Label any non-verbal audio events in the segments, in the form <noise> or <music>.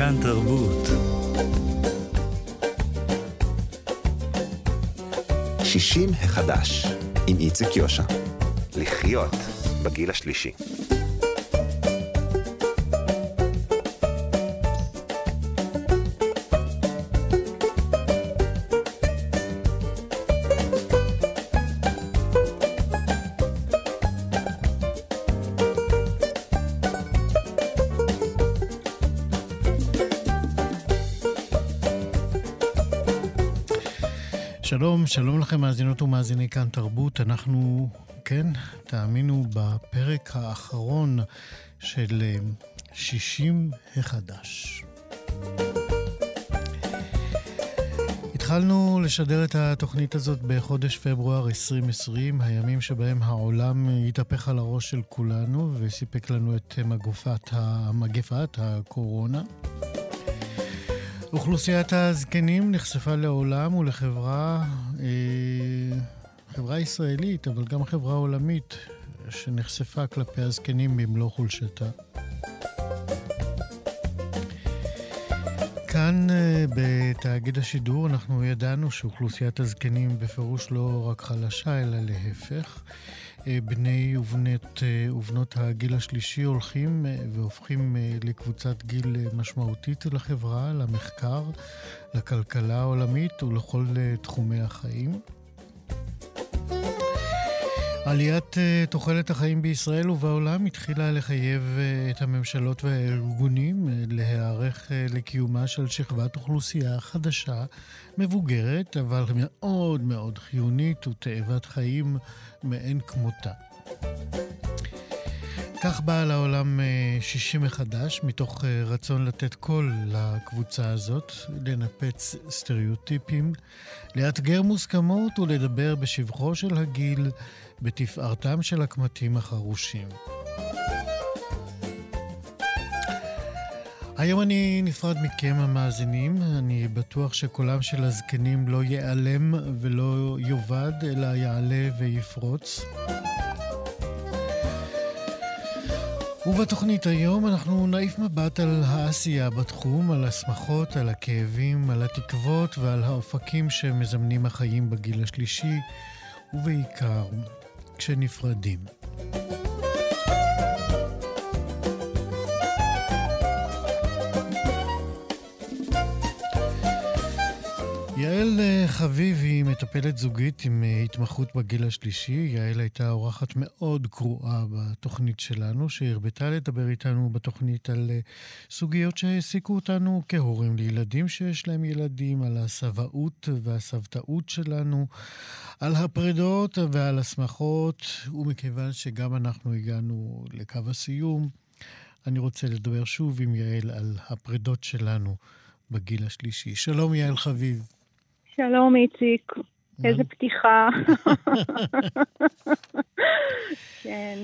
כאן תרבות. שישים החדש, עם איציק יושע. לחיות בגיל השלישי. שלום, שלום לכם מאזינות ומאזיני כאן תרבות. אנחנו, כן, תאמינו, בפרק האחרון של אה, שישים החדש. התחלנו לשדר את התוכנית הזאת בחודש פברואר 2020, הימים שבהם העולם התהפך על הראש של כולנו וסיפק לנו את מגפת, מגפת הקורונה. אוכלוסיית הזקנים נחשפה לעולם ולחברה, אה, חברה ישראלית, אבל גם חברה עולמית, שנחשפה כלפי הזקנים במלוא חולשתה. כאן אה, בתאגיד השידור אנחנו ידענו שאוכלוסיית הזקנים בפירוש לא רק חלשה, אלא להפך. אה, בני ובנות, אה, ובנות הגיל השלישי הולכים אה, והופכים לקבוצת גיל משמעותית לחברה, למחקר, לכלכלה העולמית ולכל תחומי החיים. עליית תוחלת החיים בישראל ובעולם התחילה לחייב את הממשלות והארגונים להיערך לקיומה של שכבת אוכלוסייה חדשה, מבוגרת, אבל מאוד מאוד חיונית ותאבת חיים מאין כמותה. כך באה לעולם אה, שישי מחדש, מתוך אה, רצון לתת קול לקבוצה הזאת, לנפץ סטריאוטיפים, לאתגר מוסכמות ולדבר בשבחו של הגיל, בתפארתם של הקמטים החרושים. היום אני נפרד מכם המאזינים, אני בטוח שקולם של הזקנים לא ייעלם ולא יאבד, אלא יעלה ויפרוץ. ובתוכנית היום אנחנו נעיף מבט על העשייה בתחום, על השמחות, על הכאבים, על התקוות ועל האופקים שמזמנים החיים בגיל השלישי, ובעיקר כשנפרדים. יעל אה, חביב היא מטפלת זוגית עם אה, התמחות בגיל השלישי. יעל הייתה אורחת מאוד קרואה בתוכנית שלנו, שהרבתה לדבר איתנו בתוכנית על אה, סוגיות שהעסיקו אותנו כהורים לילדים שיש להם ילדים, על הסבאות והסבתאות שלנו, על הפרדות ועל השמחות, ומכיוון שגם אנחנו הגענו לקו הסיום, אני רוצה לדבר שוב עם יעל על הפרדות שלנו בגיל השלישי. שלום, יעל חביב. שלום, איציק. איזה פתיחה. <laughs> כן.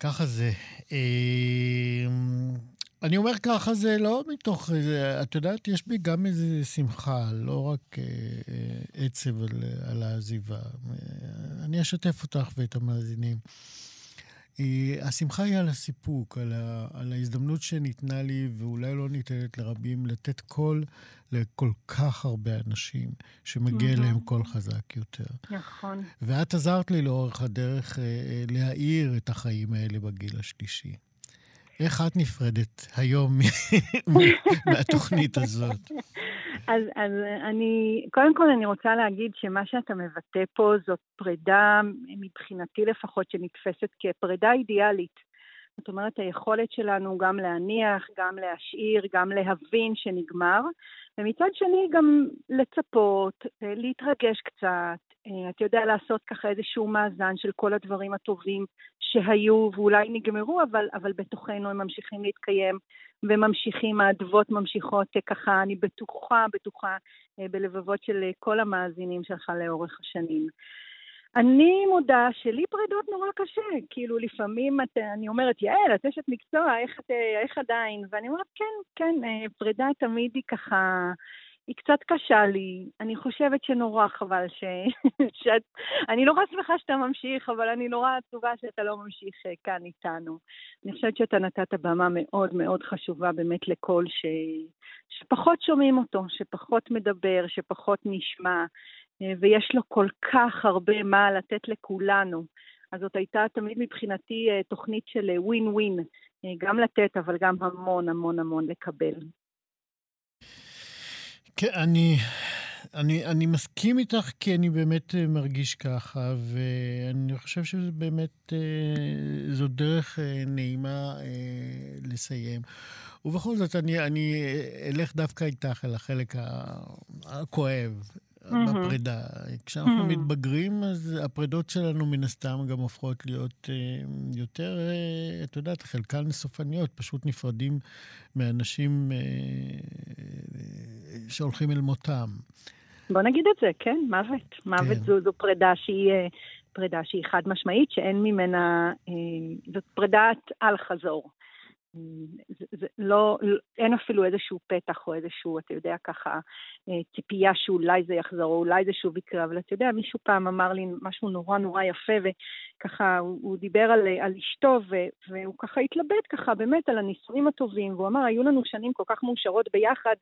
ככה זה. אמ, אני אומר ככה זה לא מתוך איזה, את יודעת, יש בי גם איזה שמחה, לא רק אה, אה, עצב על, על העזיבה. אה, אני אשתף אותך ואת המאזינים. השמחה היא על הסיפוק, על, ה, על ההזדמנות שניתנה לי, ואולי לא ניתנת לרבים, לתת קול לכל כך הרבה אנשים, שמגיע mm-hmm. להם קול חזק יותר. נכון. ואת עזרת לי לאורך הדרך אה, אה, להאיר את החיים האלה בגיל השלישי. איך את נפרדת היום <laughs> <laughs> מהתוכנית הזאת? <laughs> אז, אז אני, קודם כל אני רוצה להגיד שמה שאתה מבטא פה זאת פרידה, מבחינתי לפחות, שנתפסת כפרידה אידיאלית. זאת אומרת, היכולת שלנו גם להניח, גם להשאיר, גם להבין שנגמר, ומצד שני גם לצפות, להתרגש קצת, אתה יודע, לעשות ככה איזשהו מאזן של כל הדברים הטובים שהיו ואולי נגמרו, אבל, אבל בתוכנו הם ממשיכים להתקיים וממשיכים, האדוות ממשיכות אה, ככה, אני בטוחה, בטוחה בלבבות של כל המאזינים שלך לאורך השנים. אני מודה שלי פרידות נורא קשה, כאילו לפעמים את, אני אומרת, יעל, את אשת מקצוע, איך, את, איך עדיין? ואני אומרת, כן, כן, פרידה תמיד היא ככה, היא קצת קשה לי. אני חושבת שנורא חבל ש... <laughs> שאת... אני נורא שמחה שאתה ממשיך, אבל אני נורא עצובה שאתה לא ממשיך אה, כאן איתנו. אני חושבת שאתה נתת במה מאוד מאוד חשובה באמת לקול ש... שפחות שומעים אותו, שפחות מדבר, שפחות נשמע, אה, ויש לו כל כך הרבה מה לתת לכולנו. אז זאת הייתה תמיד מבחינתי אה, תוכנית של ווין ווין, גם לתת, אבל גם המון המון המון לקבל. כן, אני, אני, אני מסכים איתך כי אני באמת אה, מרגיש ככה, ואני חושב שזה באמת, אה, זו דרך אה, נעימה לסיים. ובכל זאת, אני, אני אלך דווקא איתך אל החלק הכואב. Mm-hmm. בפרידה. כשאנחנו mm-hmm. מתבגרים, אז הפרידות שלנו מן הסתם גם הופכות להיות uh, יותר, uh, את יודעת, חלקן סופניות, פשוט נפרדים מאנשים uh, שהולכים אל מותם. בוא נגיד את זה, כן, מוות. מוות כן. זו, זו פרידה שהיא... פרידה שהיא חד משמעית, שאין ממנה, זאת פרידת אל חזור. זה, זה לא, אין אפילו איזשהו פתח או איזשהו, אתה יודע, ככה, אה, ציפייה שאולי זה יחזור, או אולי זה שוב יקרה, אבל אתה יודע, מישהו פעם אמר לי משהו נורא נורא יפה, וככה, הוא, הוא דיבר על, על אשתו, ו, והוא ככה התלבט ככה באמת על הנישואים הטובים, והוא אמר, היו לנו שנים כל כך מאושרות ביחד,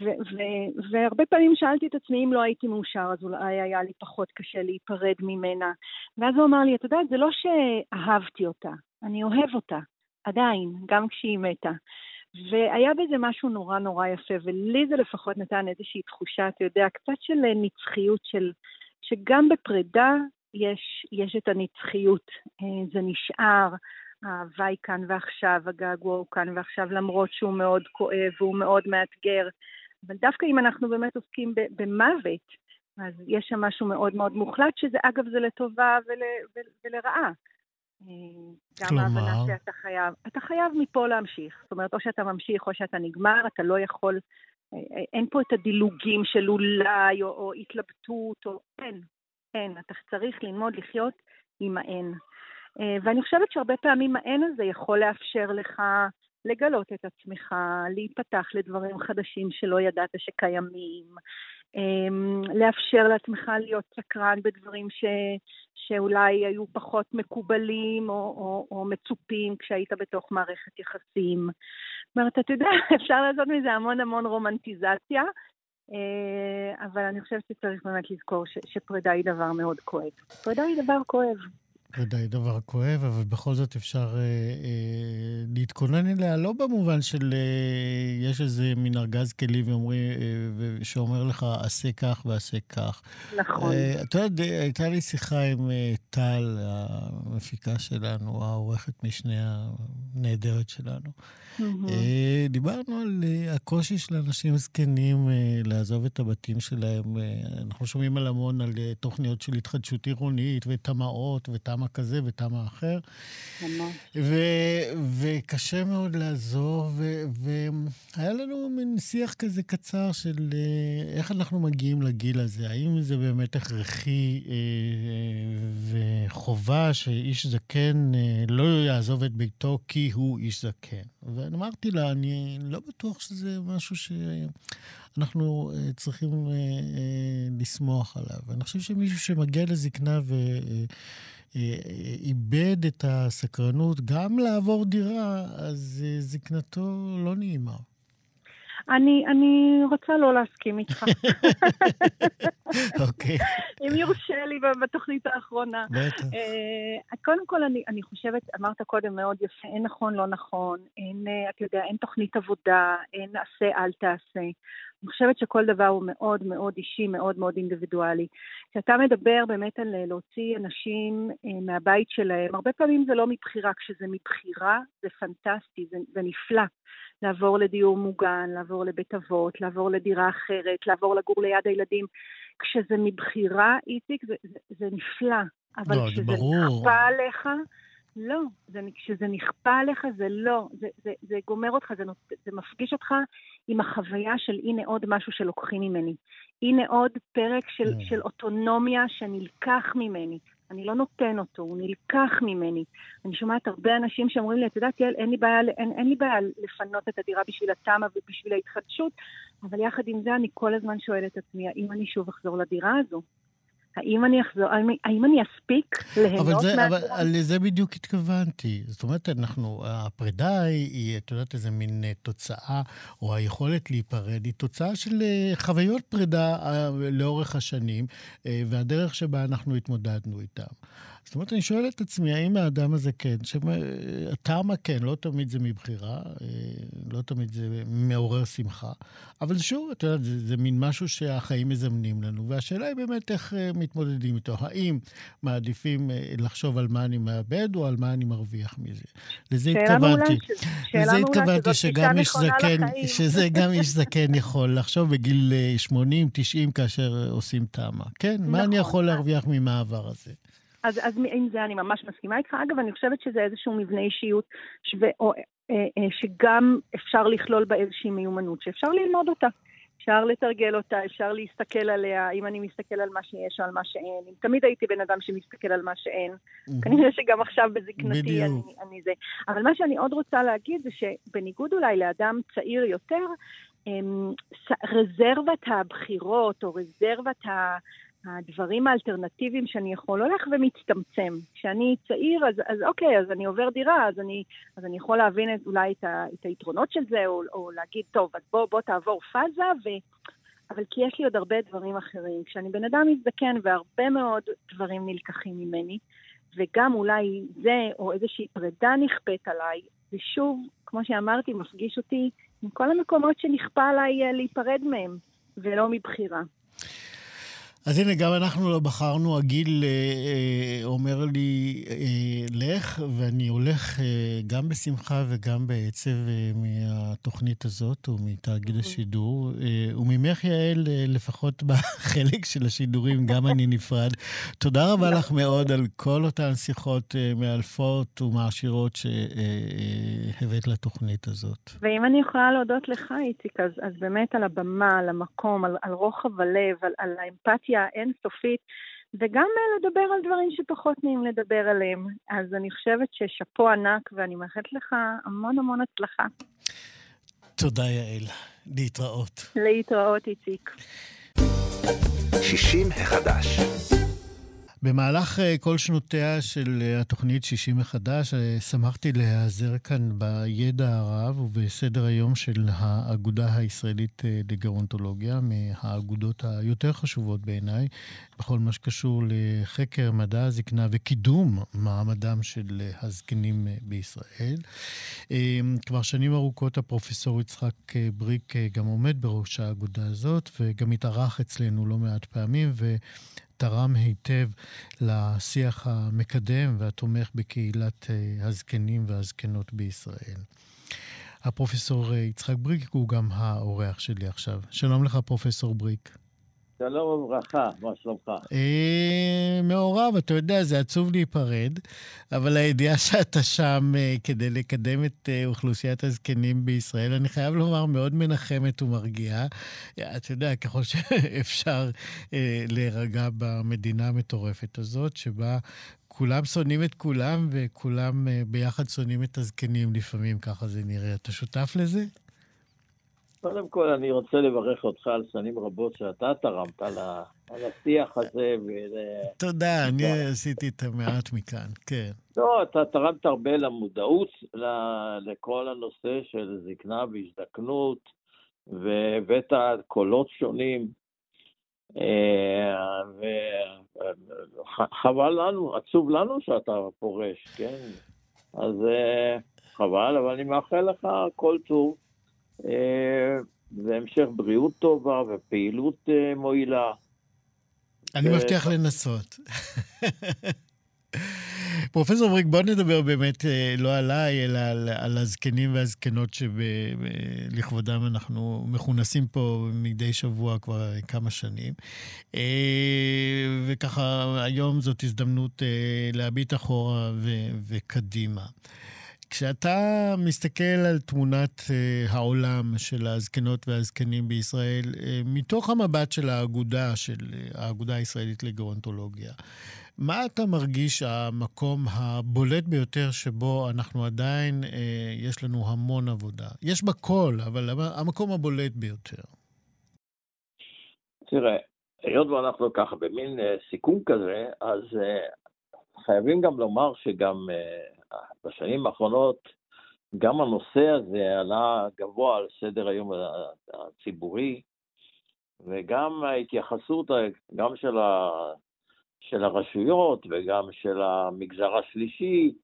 ו- ו- והרבה פעמים שאלתי את עצמי אם לא הייתי מאושר, אז אולי היה לי פחות קשה להיפרד ממנה. ואז הוא אמר לי, אתה יודע, זה לא שאהבתי אותה, אני אוהב אותה. עדיין, גם כשהיא מתה. והיה בזה משהו נורא נורא יפה, ולי זה לפחות נתן איזושהי תחושה, אתה יודע, קצת של אה, נצחיות, של, שגם בפרידה יש, יש את הנצחיות, אה, זה נשאר, האהבה היא כאן ועכשיו, הגעגוע הוא כאן ועכשיו, למרות שהוא מאוד כואב והוא מאוד מאתגר. אבל דווקא אם אנחנו באמת עוסקים במוות, אז יש שם משהו מאוד מאוד מוחלט, שזה אגב זה לטובה ול, ול, ולרעה. גם ההבנה שאתה חייב, אתה חייב מפה להמשיך. זאת אומרת, או שאתה ממשיך או שאתה נגמר, אתה לא יכול, אה, אה, אין פה את הדילוגים של אולי או, או התלבטות, או אין, אין. אתה צריך ללמוד לחיות עם האין. אה, ואני חושבת שהרבה פעמים האין הזה יכול לאפשר לך לגלות את עצמך, להיפתח לדברים חדשים שלא ידעת שקיימים, אמ, לאפשר לעצמך להיות סקרן בדברים ש, שאולי היו פחות מקובלים או, או, או מצופים כשהיית בתוך מערכת יחסים. זאת אומרת, אתה יודע, <laughs> אפשר לעשות מזה המון המון רומנטיזציה, אה, אבל אני חושבת שצריך באמת לזכור ש, שפרידה היא דבר מאוד כואב. פרידה היא דבר כואב. ודאי דבר כואב, אבל בכל זאת אפשר אה, אה, להתכונן אליה, לא במובן של אה, יש איזה מין ארגז כלים ואומרי, אה, שאומר לך, עשה כך ועשה כך. נכון. אה, אתה יודע, הייתה לי שיחה עם אה, טל, המפיקה שלנו, העורכת משנה הנהדרת שלנו. אה, דיברנו על אה, הקושי של אנשים זקנים אה, לעזוב את הבתים שלהם. אנחנו שומעים על המון על תוכניות של התחדשות עירונית ותמ"אות ותמ"א כזה ותמ"א אחר. וקשה מאוד לעזוב, והיה לנו מין שיח כזה קצר של איך אנחנו מגיעים לגיל הזה. האם זה באמת הכרחי וחובה שאיש זקן לא יעזוב את ביתו כי הוא איש זקן. ואמרתי לה, אני לא בטוח שזה משהו שאנחנו אה, צריכים אה, אה, לשמוח עליו. אני חושב שמישהו שמגיע לזקנה ואיבד את הסקרנות גם לעבור דירה, אז זקנתו לא נעימה. אני, אני רוצה לא להסכים איתך. <laughs> אוקיי. אם יורשה לי בתוכנית האחרונה. בטח. Uh, קודם כל, אני, אני חושבת, אמרת קודם מאוד יפה, אין נכון, לא נכון, אין, uh, אתה יודע, אין תוכנית עבודה, אין עשה, אל תעשה. אני חושבת שכל דבר הוא מאוד מאוד אישי, מאוד מאוד אינדיבידואלי. כשאתה מדבר באמת על אה, להוציא אנשים uh, מהבית שלהם, הרבה פעמים זה לא מבחירה, כשזה מבחירה זה פנטסטי, זה, זה נפלא. לעבור לדיור מוגן, לעבור לבית אבות, לעבור לדירה אחרת, לעבור לגור ליד הילדים. כשזה מבחירה, איציק, זה, זה, זה נפלא. אבל לא, כשזה נכפה עליך, לא. זה, כשזה נכפה עליך, זה לא. זה, זה, זה גומר אותך, זה, זה מפגיש אותך עם החוויה של הנה עוד משהו שלוקחים ממני. הנה עוד פרק של, mm. של אוטונומיה שנלקח ממני. אני לא נותן אותו, הוא נלקח ממני. אני שומעת הרבה אנשים שאומרים לי, את יודעת, יעל, אין, אין, אין לי בעיה לפנות את הדירה בשביל התמ"א ובשביל ההתחדשות, אבל יחד עם זה אני כל הזמן שואלת את עצמי, האם אני שוב אחזור לדירה הזו? האם אני אחזור, האם אני אספיק ליהנות? אבל אבל לזה בדיוק התכוונתי. זאת אומרת, אנחנו, הפרידה היא, את יודעת, איזה מין אה, תוצאה, או היכולת להיפרד, היא תוצאה של אה, חוויות פרידה אה, לאורך השנים, והדרך שבה אנחנו התמודדנו איתם. זאת אומרת, אני שואל את עצמי, האם האדם הזה כן, הטעמה כן, לא תמיד זה מבחירה, אה, לא תמיד זה מעורר שמחה, אבל שוב, את יודעת, זה, זה מין משהו שהחיים מזמנים לנו, והשאלה היא באמת איך אה, מתמודדים איתו. האם מעדיפים אה, לחשוב על מה אני מאבד, או על מה אני מרוויח מזה? לזה התכוונתי. לזה התכוונתי שגם איש זקן, שזה גם איש זקן יכול לחשוב בגיל 80, 90, כאשר עושים טעמה. כן, נכון. מה אני נכון. יכול להרוויח ממעבר הזה? אז, אז עם זה אני ממש מסכימה איתך. אגב, אני חושבת שזה איזשהו מבנה אישיות שו, או, אה, אה, שגם אפשר לכלול בה איזושהי מיומנות, שאפשר ללמוד אותה. אפשר לתרגל אותה, אפשר להסתכל עליה, אם אני מסתכל על מה שיש או על מה שאין. אם תמיד הייתי בן אדם שמסתכל על מה שאין. כנראה שגם עכשיו בזקנתי אני, אני זה. אבל מה שאני עוד רוצה להגיד זה שבניגוד אולי לאדם צעיר יותר, אמ, רזרבת הבחירות או רזרבת ה... הדברים האלטרנטיביים שאני יכול הולך ומצטמצם. כשאני צעיר, אז, אז אוקיי, אז אני עובר דירה, אז אני, אז אני יכול להבין את, אולי את, ה, את היתרונות של זה, או, או להגיד, טוב, אז בוא, בוא תעבור פאזה, ו... אבל כי יש לי עוד הרבה דברים אחרים. כשאני בן אדם מזדקן והרבה מאוד דברים נלקחים ממני, וגם אולי זה או איזושהי פרידה נכפית עליי, ושוב, כמו שאמרתי, מפגיש אותי עם כל המקומות שנכפה עליי אה, להיפרד מהם, ולא מבחירה. אז הנה, גם אנחנו לא בחרנו. הגיל אה, אה, אומר לי, אה, לך, ואני הולך אה, גם בשמחה וגם בעצב אה, מהתוכנית הזאת, ומתאגיד השידור. אה, וממך, יעל, אה, לפחות <laughs> בחלק של השידורים, גם אני נפרד. תודה רבה לך מאוד על כל אותן שיחות אה, מאלפות ומעשירות שהבאת אה, לתוכנית הזאת. ואם אני יכולה להודות לך, איציק, אז, אז באמת על הבמה, על המקום, על, על רוחב הלב, על, על האמפתיה. האמפתיה האינסופית, וגם לדבר על דברים שפחות נעים לדבר עליהם. אז אני חושבת ששאפו ענק, ואני מאחלת לך המון המון הצלחה. תודה, יעל. להתראות. להתראות, איציק. 60 החדש. במהלך אה, כל שנותיה של אה, התוכנית 60 מחדש, אה, שמחתי להיעזר כאן בידע הרב ובסדר היום של האגודה הישראלית לגרונטולוגיה, מהאגודות היותר חשובות בעיניי, בכל מה שקשור לחקר מדע הזקנה וקידום מעמדם של הזקנים בישראל. כבר שנים ארוכות הפרופסור יצחק בריק גם עומד בראש האגודה הזאת, וגם התארח אצלנו לא מעט פעמים, ו... תרם היטב לשיח המקדם והתומך בקהילת אה, הזקנים והזקנות בישראל. הפרופסור אה, יצחק בריק הוא גם האורח שלי עכשיו. שלום לך, פרופסור בריק. שלום וברכה, מה שלומך? אה, מעורב, אתה יודע, זה עצוב להיפרד, אבל הידיעה שאתה שם אה, כדי לקדם את אה, אוכלוסיית הזקנים בישראל, אני חייב לומר, מאוד מנחמת ומרגיעה. אתה יודע, ככל שאפשר להירגע במדינה המטורפת הזאת, שבה כולם שונאים את כולם וכולם ביחד שונאים את הזקנים לפעמים, ככה זה נראה. אתה שותף לזה? קודם כל, אני רוצה לברך אותך על שנים רבות שאתה תרמת על, השיח הזה. ול... תודה, אני עשיתי את המעט מכאן, כן. לא, אתה תרמת הרבה למודעות לכל הנושא של זקנה והזדקנות, והבאת קולות שונים. אה, וחבל לנו, עצוב לנו שאתה פורש, כן? אז אה, חבל, אבל אני מאחל לך כל טוב. והמשך אה, בריאות טובה ופעילות אה, מועילה. אני מבטיח לנסות. <laughs> פרופסור בריק, בוא נדבר באמת אה, לא עליי, אלא על, על הזקנים והזקנות שלכבודם אנחנו מכונסים פה מדי שבוע כבר כמה שנים. וככה, היום זאת הזדמנות להביט אחורה וקדימה. כשאתה מסתכל על תמונת uh, העולם של הזקנות והזקנים בישראל, uh, מתוך המבט של האגודה, של uh, האגודה הישראלית לגרונטולוגיה, מה אתה מרגיש המקום הבולט ביותר שבו אנחנו עדיין, אה, יש לנו המון עבודה? יש בכל, אבל המקום הבולט ביותר. תראה, היות ואנחנו ככה במין אה, סיכום כזה, אז אה, חייבים גם לומר שגם אה, בשנים האחרונות גם הנושא הזה עלה גבוה על סדר היום הציבורי, וגם ההתייחסות, גם של, ה, של הרשויות וגם של המגזר השלישי,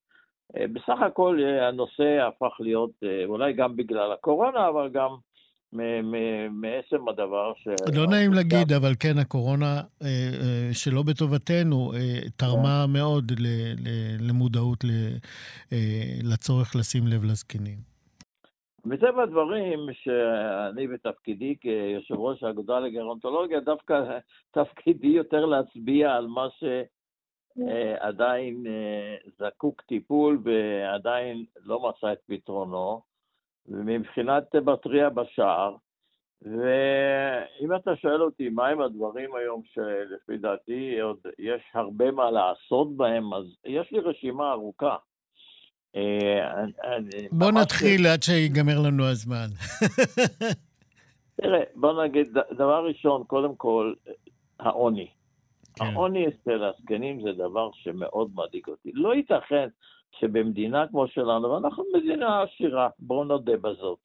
בסך הכל הנושא הפך להיות, אולי גם בגלל הקורונה, אבל גם מעצם הדבר ש... לא נעים להגיד, אבל כן, הקורונה, אה, אה, שלא בטובתנו, אה, תרמה כן. מאוד למודעות לצורך לשים לב לזקנים. מטבע הדברים, שאני בתפקידי כיושב ראש האגודה לגרונטולוגיה, דווקא <laughs> תפקידי יותר להצביע על מה שעדיין זקוק טיפול ועדיין לא מצא את פתרונו. ומבחינת בטריה בשער, ואם אתה שואל אותי מהם הדברים היום שלפי דעתי עוד יש הרבה מה לעשות בהם, אז יש לי רשימה ארוכה. אה, בוא נתחיל עד שיגמר לנו הזמן. <laughs> תראה, בוא נגיד, דבר ראשון, קודם כל, העוני. כן. העוני אצל הזקנים זה דבר שמאוד מדאיג אותי. לא ייתכן שבמדינה כמו שלנו, ואנחנו מדינה עשירה, בואו נודה בזאת,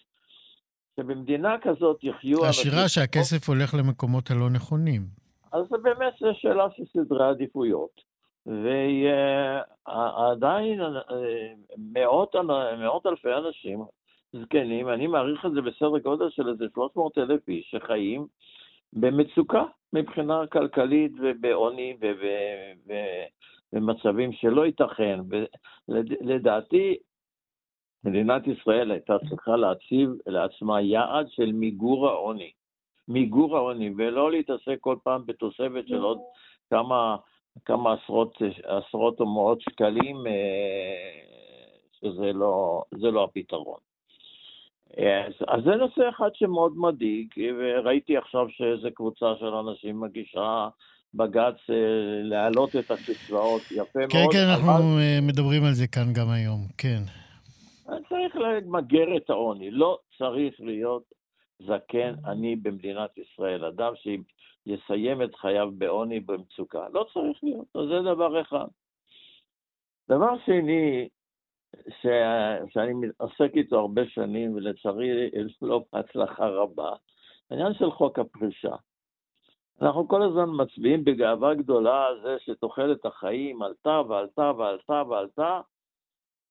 שבמדינה כזאת יחיו... עשירה שהכסף הולך למקומות הלא נכונים. אז זה באמת שאלה של סדרי עדיפויות. ועדיין אה, מאות, מאות אלפי אנשים זקנים, אני מעריך את זה בסדר גודל של איזה 300 אלף איש שחיים במצוקה מבחינה כלכלית ובעוני במצבים שלא ייתכן. לדעתי, מדינת ישראל הייתה צריכה להציב לעצמה יעד של מיגור העוני. מיגור העוני, ולא להתעסק כל פעם בתוספת של עוד כמה, כמה עשרות, עשרות או מאות שקלים, אה, שזה לא, לא הפתרון. אז, אז זה נושא אחד שמאוד מדאיג, וראיתי עכשיו שאיזו קבוצה של אנשים מגישה בג"ץ אה, להעלות את הקצבאות, יפה כן, מאוד. כן, כן, אנחנו אבל... אה, מדברים על זה כאן גם היום, כן. צריך למגר את העוני, לא צריך להיות זקן עני במדינת ישראל, אדם שיסיים את חייו בעוני, במצוקה, לא צריך להיות, זה דבר אחד. דבר שני, ש... שאני עוסק איתו הרבה שנים, ולצערי לא בהצלחה רבה, העניין של חוק הפרישה. אנחנו כל הזמן מצביעים בגאווה גדולה על זה שתוחלת החיים עלתה ועלתה ועלתה ועלתה,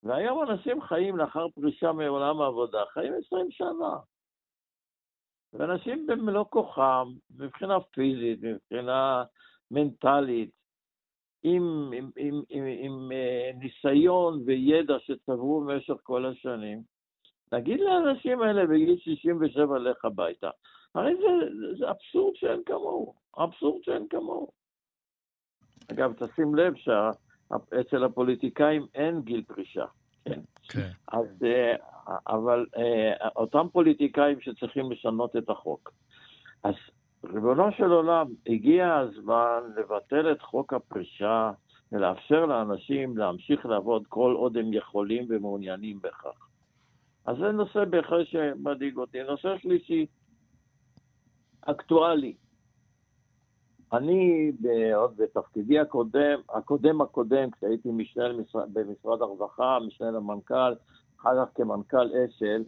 והיום אנשים חיים לאחר פרישה מעולם העבודה, חיים 20 שנה. ואנשים במלוא כוחם, מבחינה פיזית, מבחינה מנטלית, עם, עם, עם, עם, עם uh, ניסיון וידע שצברו במשך כל השנים, נגיד לאנשים האלה בגיל 67 לך הביתה. הרי זה, זה אבסורד שאין כמוהו, אבסורד שאין כמוהו. אגב, תשים לב שאצל הפוליטיקאים אין גיל פרישה. כן. כן. אז, אה, אבל אה, אותם פוליטיקאים שצריכים לשנות את החוק. אז ריבונו של עולם, הגיע הזמן לבטל את חוק הפרישה ולאפשר לאנשים להמשיך לעבוד כל עוד הם יכולים ומעוניינים בכך. אז זה נושא בהחלט שמדאיג אותי. נושא שלישי, אקטואלי. אני עוד בתפקידי הקודם, הקודם הקודם, כשהייתי משנה במשרד הרווחה, משנה למנכ"ל, אחר כך כמנכ"ל אשל,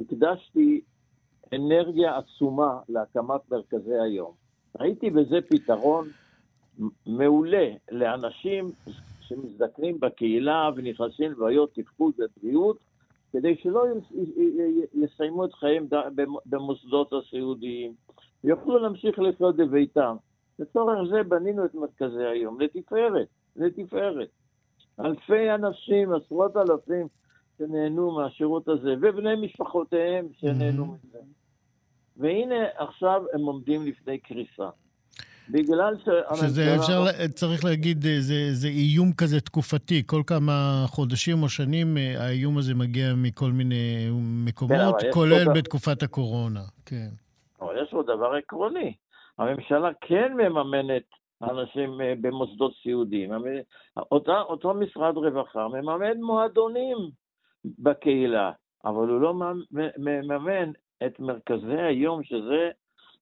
הקדשתי אנרגיה עצומה להקמת מרכזי היום. ראיתי בזה פתרון מעולה לאנשים שמזדקנים בקהילה ונכנסים לבעיות תפקוד ובריאות, כדי שלא יסיימו את חייהם במוסדות הסיעודיים, ויוכלו להמשיך לחיות בביתם. לצורך זה בנינו את מרכזי היום, לתפארת, לתפארת. אלפי אנשים, עשרות אלפים, שנהנו מהשירות הזה, ובני משפחותיהם שנהנו mm-hmm. מזה. והנה עכשיו הם עומדים לפני קריסה. בגלל שהממשלה... שזה אפשר, צריך להגיד, זה, זה איום כזה תקופתי. כל כמה חודשים או שנים אה, האיום הזה מגיע מכל מיני מקומות, כן, כולל בתקופת הקורונה. כן. אבל יש לו דבר עקרוני. הממשלה כן מממנת אנשים אה, במוסדות סיעודיים. אותה, אותו משרד רווחה מממן מועדונים בקהילה, אבל הוא לא מממן את מרכזי היום, שזה,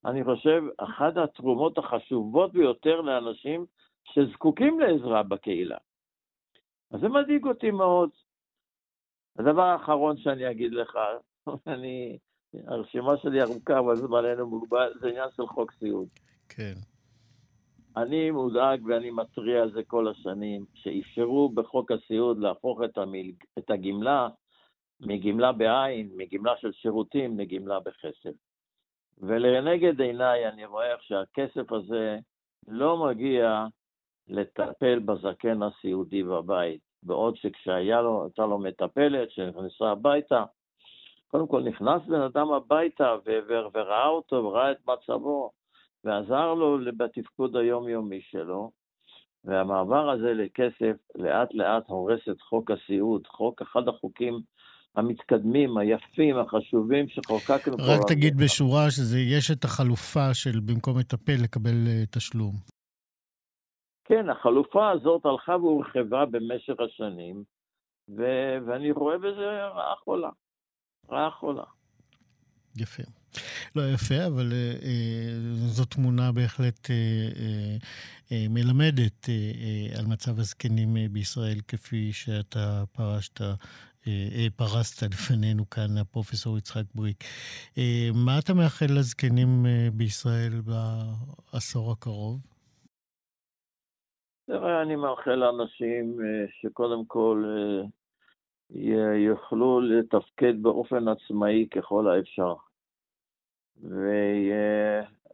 אני חושב, אחת התרומות החשובות ביותר לאנשים שזקוקים לעזרה בקהילה. אז זה מדאיג אותי מאוד. הדבר האחרון שאני אגיד לך, <laughs> אני, הרשימה שלי ארוכה, אבל זמננו מוגבל, זה עניין של חוק סיעוד. כן. אני מודאג ואני מתריע על זה כל השנים, שאפשרו בחוק הסיעוד להפוך את, המלג... את הגמלה מגמלה בעין, מגמלה של שירותים, לגמלה בכסף. ולנגד עיניי אני רואה איך שהכסף הזה לא מגיע לטפל בזקן הסיעודי בבית, בעוד שכשהייתה לו, לו מטפלת שנכנסה הביתה, קודם כל נכנס בן אדם הביתה וראה אותו וראה את מצבו ועזר לו בתפקוד היומיומי שלו, והמעבר הזה לכסף לאט לאט הורס את חוק הסיעוד, חוק, אחד החוקים המתקדמים, היפים, החשובים שחוקקנו פה. רק תגיד בשורה שיש את החלופה של במקום מטפל לקבל uh, תשלום. כן, החלופה הזאת הלכה והורחבה במשך השנים, ו- ואני רואה בזה רעה חולה. רעה חולה. יפה. לא יפה, אבל אה, אה, זו תמונה בהחלט אה, אה, אה, מלמדת אה, אה, על מצב הזקנים אה, בישראל, כפי שאתה פרשת אה, אה, פרסת לפנינו כאן, הפרופסור יצחק בריק. אה, מה אתה מאחל לזקנים בישראל בעשור הקרוב? תראה, אני מאחל לאנשים שקודם כל יוכלו לתפקד באופן עצמאי ככל האפשר.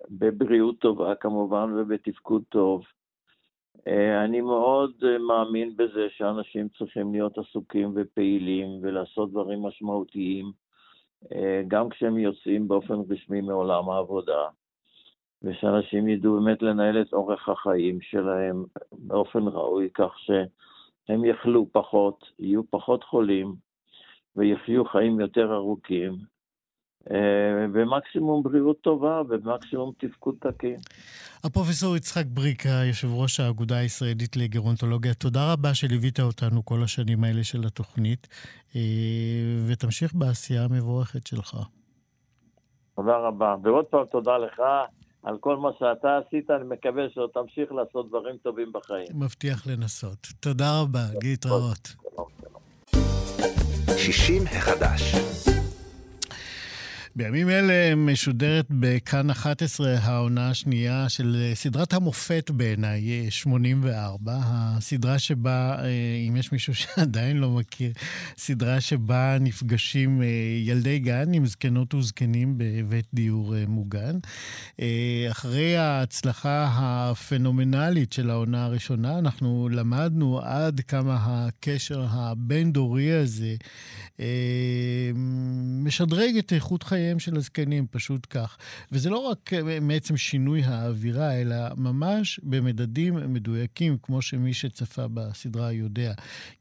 ובבריאות טובה כמובן ובתפקוד טוב. אה, אני מאוד אה, מאמין בזה שאנשים צריכים להיות עסוקים ופעילים ולעשות דברים משמעותיים, אה, גם כשהם יוצאים באופן רשמי מעולם העבודה, ושאנשים ידעו באמת לנהל את אורך החיים שלהם באופן ראוי, כך שהם יאכלו פחות, יהיו פחות חולים ויחיו חיים יותר ארוכים, במקסימום בריאות טובה ובמקסימום תפקוד תקין. הפרופסור יצחק בריק, היושב ראש האגודה הישראלית לגרונטולוגיה, תודה רבה שליווית אותנו כל השנים האלה של התוכנית, אה, ותמשיך בעשייה המבורכת שלך. תודה רבה. ועוד פעם תודה לך על כל מה שאתה עשית, אני מקווה שעוד תמשיך לעשות דברים טובים בחיים. מבטיח לנסות. תודה רבה, להתראות. 60 החדש. בימים אלה משודרת בכאן 11 העונה השנייה של אה, סדרת המופת בעיניי, 84. אה, הסדרה שבה, אה, אם יש מישהו <laughs> שעדיין לא מכיר, סדרה שבה נפגשים ילדי גן עם זקנות וזקנים בבית דיור מוגן. אחרי ההצלחה הפנומנלית של העונה הראשונה, אנחנו למדנו עד כמה הקשר הבין-דורי הזה משדרג את איכות חייהם. חייהם של הזקנים, פשוט כך. וזה לא רק אה, מעצם שינוי האווירה, אלא ממש במדדים מדויקים, כמו שמי שצפה בסדרה יודע.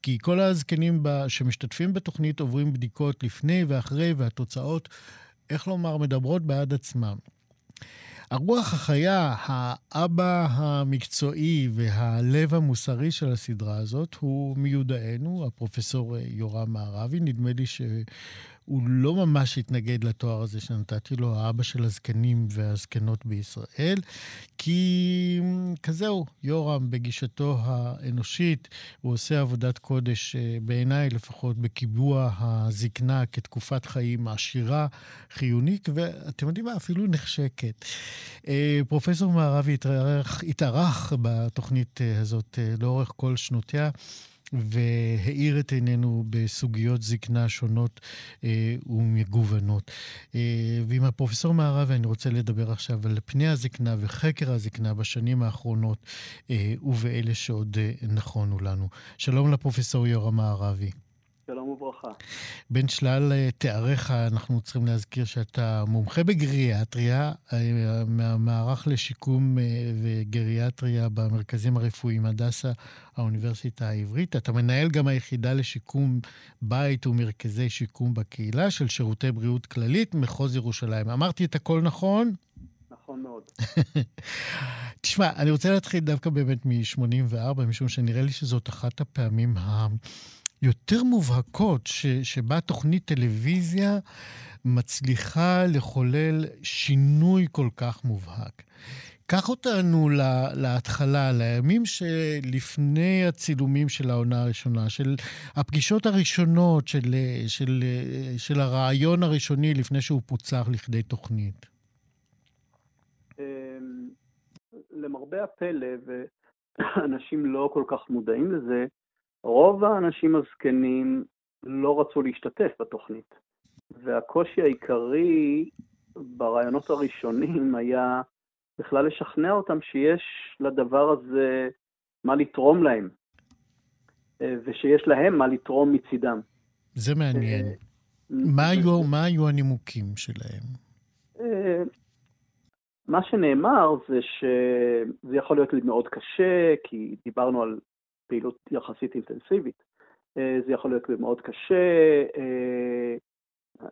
כי כל הזקנים שמשתתפים בתוכנית עוברים בדיקות לפני ואחרי, והתוצאות, איך לומר, מדברות בעד עצמם. הרוח החיה, האבא המקצועי והלב המוסרי של הסדרה הזאת הוא מיודענו, הפרופסור יורם מערבי. נדמה לי ש... הוא לא ממש התנגד לתואר הזה שנתתי לו, האבא של הזקנים והזקנות בישראל, כי כזהו, יורם, בגישתו האנושית, הוא עושה עבודת קודש, אה, בעיניי לפחות, בקיבוע הזקנה כתקופת חיים עשירה, חיונית, ואתם יודעים מה? אפילו נחשקת. אה, פרופסור מערבי התארח, התארח בתוכנית אה, הזאת לאורך כל שנותיה. והאיר את עינינו בסוגיות זקנה שונות אה, ומגוונות. אה, ועם הפרופסור מערבי אני רוצה לדבר עכשיו על פני הזקנה וחקר הזקנה בשנים האחרונות אה, ובאלה שעוד אה, נכונו לנו. שלום לפרופסור יורם מערבי. שלום וברכה. בין שלל אה, תאריך, אנחנו צריכים להזכיר שאתה מומחה בגריאטריה, אה, מהמערך לשיקום אה, וגריאטריה במרכזים הרפואיים הדסה, האוניברסיטה העברית. אתה מנהל גם היחידה לשיקום בית ומרכזי שיקום בקהילה של שירותי בריאות כללית, מחוז ירושלים. אמרתי את הכל נכון? נכון מאוד. <laughs> תשמע, אני רוצה להתחיל דווקא באמת מ-84, משום שנראה לי שזאת אחת הפעמים היותר מובהקות ש, שבה תוכנית טלוויזיה מצליחה לחולל שינוי כל כך מובהק. קח אותנו להתחלה, לימים שלפני הצילומים של העונה הראשונה, של הפגישות הראשונות, של, של, של הרעיון הראשוני לפני שהוא פוצח לכדי תוכנית. אמ, למרבה הפלא, ואנשים לא כל כך מודעים לזה, רוב האנשים הזקנים לא רצו להשתתף בתוכנית. והקושי העיקרי ברעיונות הראשונים היה בכלל לשכנע אותם שיש לדבר הזה מה לתרום להם, אה, ושיש להם מה לתרום מצידם. זה מעניין. אה, מה היו, מה היו הנימוקים שלהם? אה, מה שנאמר זה שזה יכול להיות לי מאוד קשה, כי דיברנו על פעילות יחסית אינטנסיבית. זה יכול להיות מאוד קשה,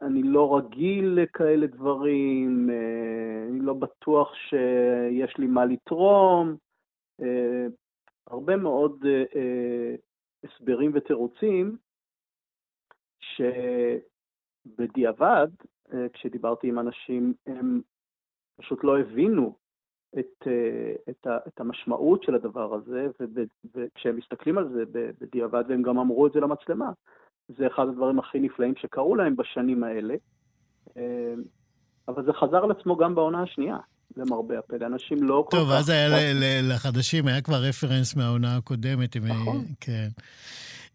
אני לא רגיל לכאלה דברים, אה, אני לא בטוח שיש לי מה לתרום. אה, הרבה מאוד אה, הסברים ותירוצים שבדיעבד, כשדיברתי עם אנשים, הם פשוט לא הבינו את, את, את המשמעות של הדבר הזה, וכשהם מסתכלים על זה בדיעבד, והם גם אמרו את זה למצלמה, זה אחד הדברים הכי נפלאים שקרו להם בשנים האלה, אה, אבל זה חזר על עצמו גם בעונה השנייה. למרבה הפלא. אנשים לא כל כך... טוב, אז היה לחדשים, היה כבר רפרנס מהעונה הקודמת. נכון. כן.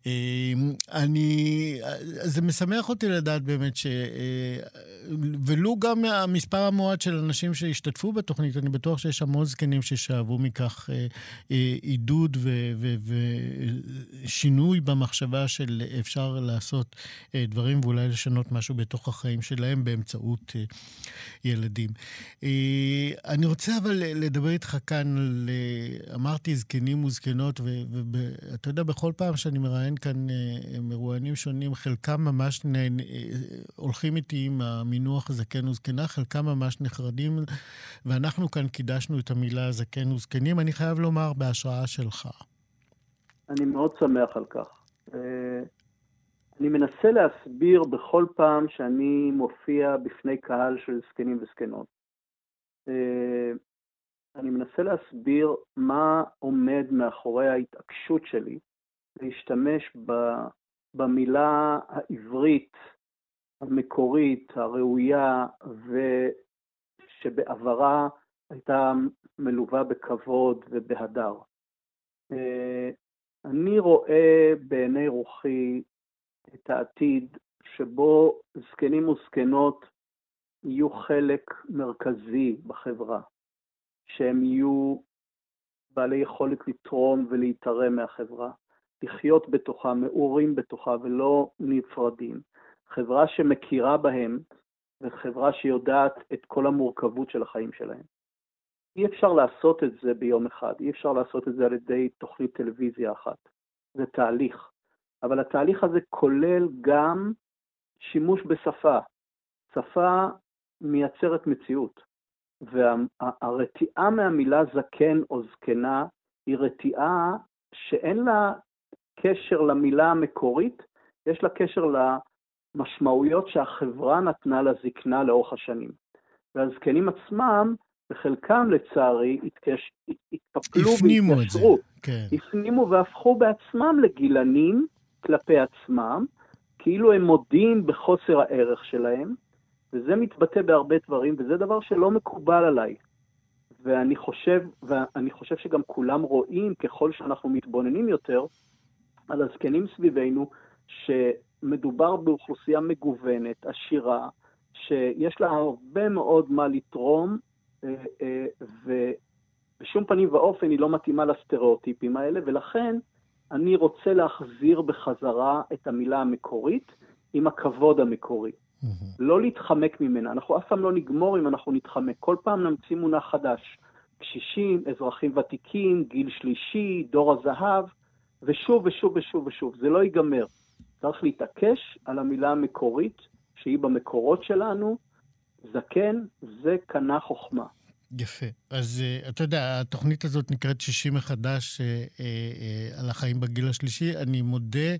אמ, אני, זה משמח אותי לדעת באמת ש... אה, ולו גם המספר המועט של אנשים שהשתתפו בתוכנית, אני בטוח שיש המון זקנים ששאבו מכך אה, אה, עידוד ושינוי במחשבה של אפשר לעשות דברים ואולי לשנות משהו בתוך החיים שלהם באמצעות ילדים. אני רוצה אבל לדבר איתך כאן על, אמרתי, זקנים וזקנות, ואתה יודע, בכל פעם שאני מראיין מראיין כאן אה, מרואיינים שונים, חלקם ממש נ... אה, הולכים איתי עם המינוח זקן וזקנה, חלקם ממש נחרדים, ואנחנו כאן קידשנו את המילה זקן וזקנים, אני חייב לומר, בהשראה שלך. אני מאוד שמח על כך. אה, אני מנסה להסביר בכל פעם שאני מופיע בפני קהל של זקנים וזקנות. אני מנסה להסביר מה עומד מאחורי ההתעקשות שלי להשתמש במילה העברית המקורית, הראויה, ושבעברה הייתה מלווה בכבוד ובהדר. אה, אני רואה בעיני רוחי את העתיד שבו זקנים וזקנות יהיו חלק מרכזי בחברה, שהם יהיו בעלי יכולת לתרום ולהתערם מהחברה, לחיות בתוכה, מעורים בתוכה ולא נפרדים. חברה שמכירה בהם וחברה שיודעת את כל המורכבות של החיים שלהם. אי אפשר לעשות את זה ביום אחד, אי אפשר לעשות את זה על ידי תוכנית טלוויזיה אחת. זה תהליך. אבל התהליך הזה כולל גם שימוש בשפה. שפה מייצרת מציאות. והרתיעה מהמילה זקן או זקנה היא רתיעה שאין לה קשר למילה המקורית, יש לה קשר למשמעויות שהחברה נתנה לזקנה לאורך השנים. והזקנים עצמם, בחלקם לצערי, התקש... התקפלו והתקשרו. כן. הפנימו והפכו בעצמם לגילנים כלפי עצמם, כאילו הם מודים בחוסר הערך שלהם, וזה מתבטא בהרבה דברים, וזה דבר שלא מקובל עליי. ואני חושב, ואני חושב שגם כולם רואים, ככל שאנחנו מתבוננים יותר, על הזקנים סביבנו, שמדובר באוכלוסייה מגוונת, עשירה, שיש לה הרבה מאוד מה לתרום, אה, אה, ובשום פנים ואופן היא לא מתאימה לסטריאוטיפים האלה, ולכן אני רוצה להחזיר בחזרה את המילה המקורית עם הכבוד המקורי. Mm-hmm. לא להתחמק ממנה. אנחנו אף פעם לא נגמור אם אנחנו נתחמק. כל פעם נמציא מונח חדש. קשישים, אזרחים ותיקים, גיל שלישי, דור הזהב. ושוב ושוב ושוב ושוב, זה לא ייגמר. צריך להתעקש על המילה המקורית, שהיא במקורות שלנו, זקן זה קנה חוכמה. יפה. אז uh, אתה יודע, התוכנית הזאת נקראת 60 מחדש uh, uh, uh, על החיים בגיל השלישי. אני מודה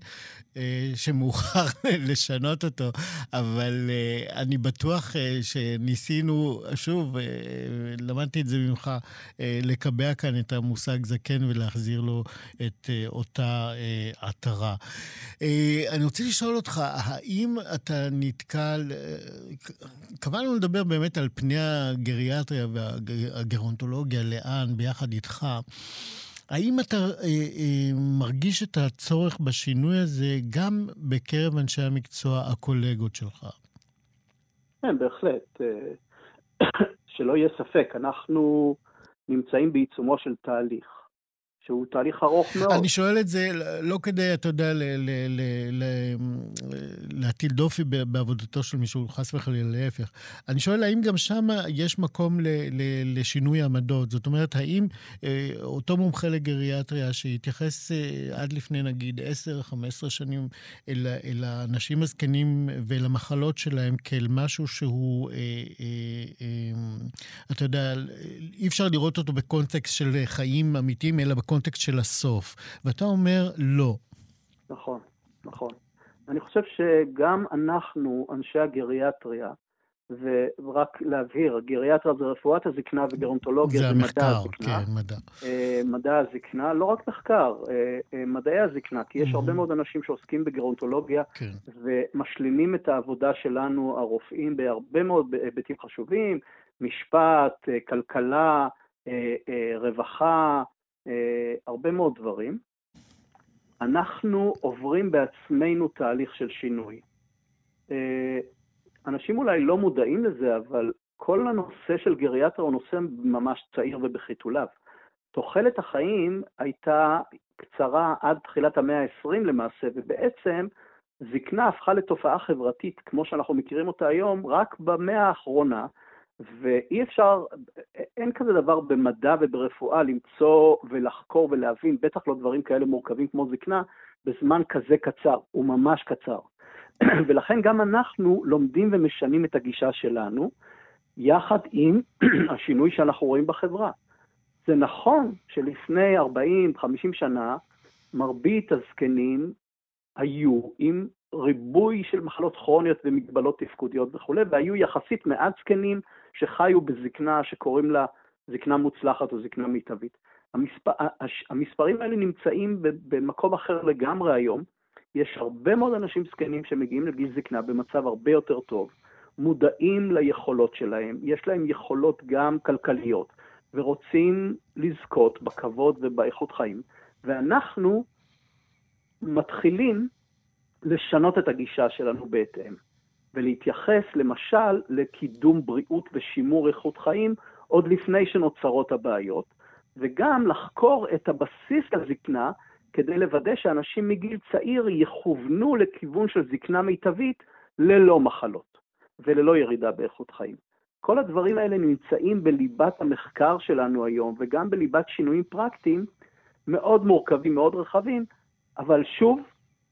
uh, שמאוחר <laughs> לשנות אותו, אבל uh, אני בטוח uh, שניסינו, שוב, uh, למדתי את זה ממך, uh, לקבע כאן את המושג זקן ולהחזיר לו את uh, אותה uh, עטרה. Uh, אני רוצה לשאול אותך, האם אתה נתקל, uh, קבענו לדבר באמת על פני הגריאטריה וה... הגרונטולוגיה, לאן, ביחד איתך. האם אתה אה, אה, מרגיש את הצורך בשינוי הזה גם בקרב אנשי המקצוע, הקולגות שלך? כן, בהחלט. אה, <coughs> שלא יהיה ספק, אנחנו נמצאים בעיצומו של תהליך. שהוא תהליך ארוך מאוד. אני שואל את זה לא כדי, אתה יודע, להטיל דופי בעבודתו של מישהו, חס וחלילה, להפך. אני שואל, האם גם שם יש מקום לשינוי עמדות? זאת אומרת, האם אה, אותו מומחה לגריאטריה שהתייחס אה, עד לפני, נגיד, 10-15 שנים אל, האנשים הזקנים ואל המחלות שלהם כאל משהו שהוא, אה, אתה יודע, אי אפשר לראות אותו בקונטקסט של חיים אמיתיים, אלא בקונטקסט... בקונטקסט של הסוף, ואתה אומר לא. נכון, נכון. אני חושב שגם אנחנו, אנשי הגריאטריה, ורק להבהיר, גריאטריה זה רפואת הזקנה וגרונטולוגיה זה, זה המחקר, מדע הזקנה. כן, מדע. אה, מדע הזקנה, לא רק מחקר, אה, אה, מדעי הזקנה, כי יש הרבה מאוד אנשים שעוסקים בגרונטולוגיה כן. ומשלימים את העבודה שלנו, הרופאים, בהרבה מאוד היבטים חשובים, משפט, כלכלה, רווחה, הרבה מאוד דברים. אנחנו עוברים בעצמנו תהליך של שינוי. אה, אנשים אולי לא מודעים לזה, אבל כל הנושא של גריאטר הוא נושא ממש צעיר ובחיתוליו. תוחלת החיים הייתה קצרה עד תחילת המאה ה-20 למעשה, ובעצם זקנה הפכה לתופעה חברתית, כמו שאנחנו מכירים אותה היום, רק במאה האחרונה, ואי אפשר, אין כזה דבר במדע וברפואה למצוא ולחקור ולהבין, בטח לא דברים כאלה מורכבים כמו זקנה, בזמן כזה קצר, הוא ממש קצר. <clears throat> ולכן גם אנחנו לומדים ומשנים את הגישה שלנו, יחד עם <clears throat> השינוי שאנחנו רואים בחברה. זה נכון שלפני 40-50 שנה, מרבית הזקנים היו עם ריבוי של מחלות כרוניות ומגבלות תפקודיות וכולי, והיו יחסית מעט זקנים שחיו בזקנה שקוראים לה זקנה מוצלחת או זקנה מיטבית. המספר, המספרים האלה נמצאים במקום אחר לגמרי היום. יש הרבה מאוד אנשים זקנים שמגיעים לגיל זקנה במצב הרבה יותר טוב, מודעים ליכולות שלהם, יש להם יכולות גם כלכליות, ורוצים לזכות בכבוד ובאיכות חיים. ואנחנו מתחילים לשנות את הגישה שלנו בהתאם. ולהתייחס למשל לקידום בריאות ושימור איכות חיים עוד לפני שנוצרות הבעיות, וגם לחקור את הבסיס לזקנה כדי לוודא שאנשים מגיל צעיר יכוונו לכיוון של זקנה מיטבית ללא מחלות וללא ירידה באיכות חיים. כל הדברים האלה נמצאים בליבת המחקר שלנו היום, וגם בליבת שינויים פרקטיים מאוד מורכבים, מאוד רחבים, אבל שוב,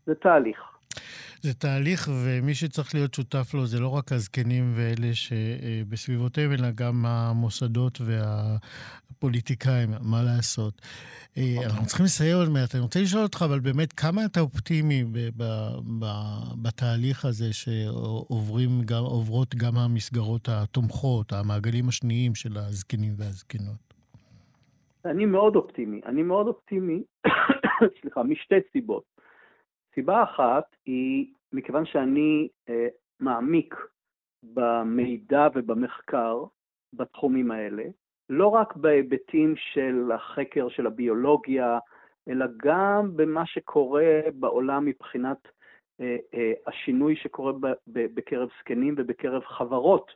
זה תהליך. זה תהליך, ומי שצריך להיות שותף לו זה לא רק הזקנים ואלה שבסביבותיהם, אלא גם המוסדות והפוליטיקאים, מה לעשות. אה, אנחנו צריכים לסיים עוד מעט. אני רוצה לשאול אותך, אבל באמת, כמה אתה אופטימי בתהליך הזה שעוברות גם המסגרות התומכות, המעגלים השניים של הזקנים והזקנות? אני מאוד אופטימי. אני מאוד אופטימי, <coughs> סליחה, משתי סיבות. סיבה אחת היא מכיוון שאני אה, מעמיק במידע ובמחקר בתחומים האלה, לא רק בהיבטים של החקר של הביולוגיה, אלא גם במה שקורה בעולם מבחינת אה, אה, השינוי שקורה ב, ב, בקרב זקנים ובקרב חברות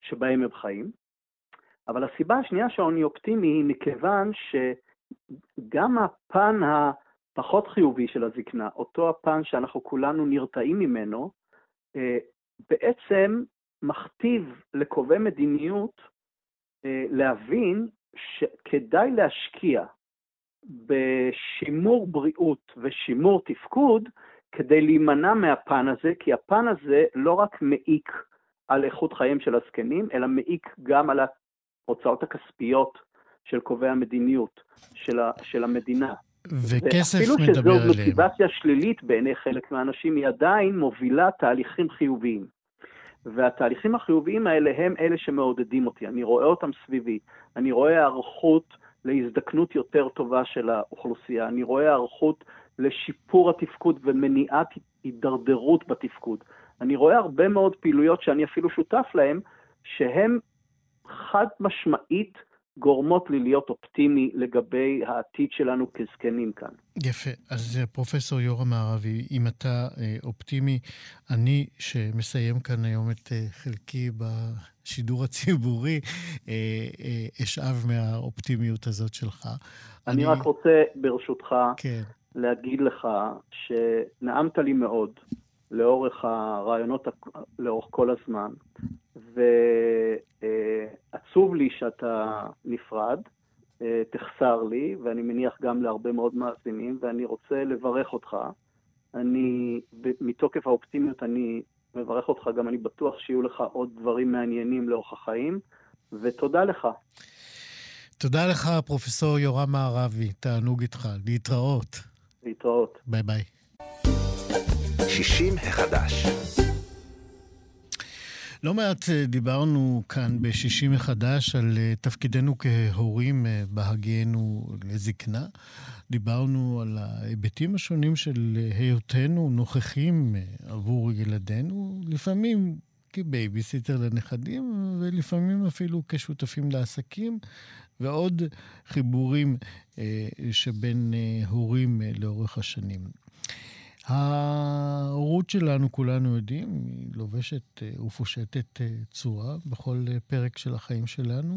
שבהם הם חיים. אבל הסיבה השנייה שאני אופטימי היא מכיוון שגם הפן ה... פחות חיובי של הזקנה, אותו הפן שאנחנו כולנו נרתעים ממנו, אה, בעצם מכתיב לקובעי מדיניות אה, להבין שכדאי להשקיע בשימור בריאות ושימור תפקוד כדי להימנע מהפן הזה, כי הפן הזה לא רק מעיק על איכות חייהם של הזקנים, אלא מעיק גם על ההוצאות הכספיות של קובעי המדיניות, של, של המדינה. וכסף מדבר עליהם. אפילו שזו מוטיבציה שלילית בעיני חלק מהאנשים, היא עדיין מובילה תהליכים חיוביים. והתהליכים החיוביים האלה הם אלה שמעודדים אותי. אני רואה אותם סביבי. אני רואה היערכות להזדקנות יותר טובה של האוכלוסייה. אני רואה היערכות לשיפור התפקוד ומניעת הידרדרות בתפקוד. אני רואה הרבה מאוד פעילויות שאני אפילו שותף להן, שהן חד משמעית גורמות לי להיות אופטימי לגבי העתיד שלנו כזקנים כאן. יפה. אז אה, פרופסור יורם מערבי, אם אתה אה, אופטימי, אני, שמסיים כאן היום את אה, חלקי בשידור הציבורי, אשאב מהאופטימיות הזאת שלך. אני, אני רק רוצה, ברשותך, כן. להגיד לך שנעמת לי מאוד לאורך הרעיונות, לאורך כל הזמן, ועצוב לי שאתה נפרד, תחסר לי, ואני מניח גם להרבה מאוד מאזינים, ואני רוצה לברך אותך. אני, מתוקף האופטימיות, אני מברך אותך, גם אני בטוח שיהיו לך עוד דברים מעניינים לאורך החיים, ותודה לך. תודה לך, פרופסור יורם מערבי, תענוג איתך. להתראות. להתראות. ביי ביי. 60 החדש. לא מעט אה, דיברנו כאן ב-60 מחדש על אה, תפקידנו כהורים אה, בהגיינו לזקנה. דיברנו על ההיבטים השונים של היותנו נוכחים עבור ילדינו, לפעמים כבייביסיטר לנכדים, ולפעמים אפילו כשותפים לעסקים, ועוד חיבורים שבין הורים לאורך השנים. ההורות שלנו, כולנו יודעים, היא לובשת אה, ופושטת אה, צורה בכל אה, פרק של החיים שלנו,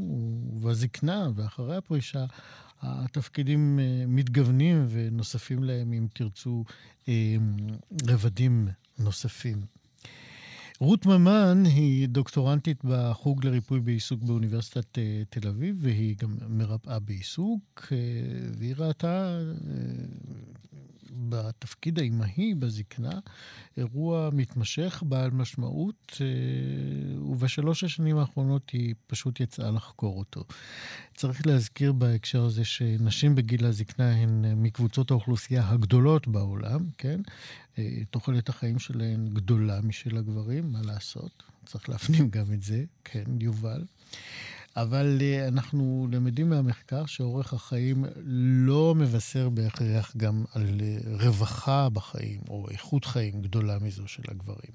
ובזקנה ואחרי הפרישה התפקידים מתגוונים ונוספים להם, אם תרצו, רבדים נוספים. רות ממן היא דוקטורנטית בחוג לריפוי בעיסוק באוניברסיטת תל אביב, והיא גם מרפאה בעיסוק, והיא ראתה בתפקיד האימהי בזקנה, אירוע מתמשך בעל משמעות, אה, ובשלוש השנים האחרונות היא פשוט יצאה לחקור אותו. צריך להזכיר בהקשר הזה שנשים בגיל הזקנה הן מקבוצות האוכלוסייה הגדולות בעולם, כן? אה, תוחלת החיים שלהן גדולה משל הגברים, מה לעשות? צריך להפנים גם את זה, כן, יובל. אבל אה, אנחנו למדים מהמחקר שאורך החיים לא מבשר בהכרח גם על אה, רווחה בחיים, או איכות חיים גדולה מזו של הגברים.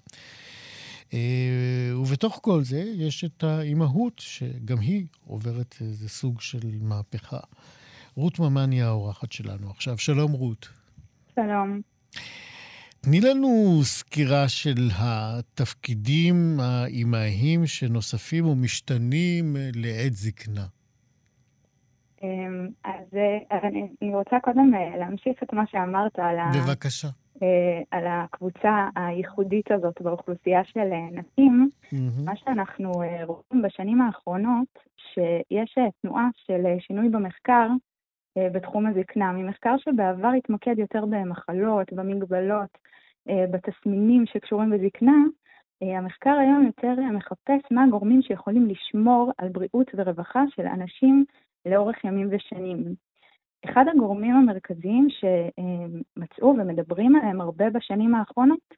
אה, ובתוך כל זה יש את האימהות, שגם היא עוברת איזה סוג של מהפכה. רות ממן היא האורחת שלנו עכשיו. שלום, רות. שלום. תני לנו סקירה של התפקידים האימהיים שנוספים ומשתנים לעת זקנה. אמ, אז אני רוצה קודם אה, להמשיך את מה שאמרת על, בבקשה. אה, על הקבוצה הייחודית הזאת באוכלוסייה של אה, נשים. Mm-hmm. מה שאנחנו רואים בשנים האחרונות, שיש תנועה של שינוי במחקר אה, בתחום הזקנה, ממחקר שבעבר התמקד יותר במחלות, במגבלות, אה, בתסמינים שקשורים בזקנה, אה, המחקר היום יותר מחפש מה הגורמים שיכולים לשמור על בריאות ורווחה של אנשים לאורך ימים ושנים. אחד הגורמים המרכזיים שמצאו ומדברים עליהם הרבה בשנים האחרונות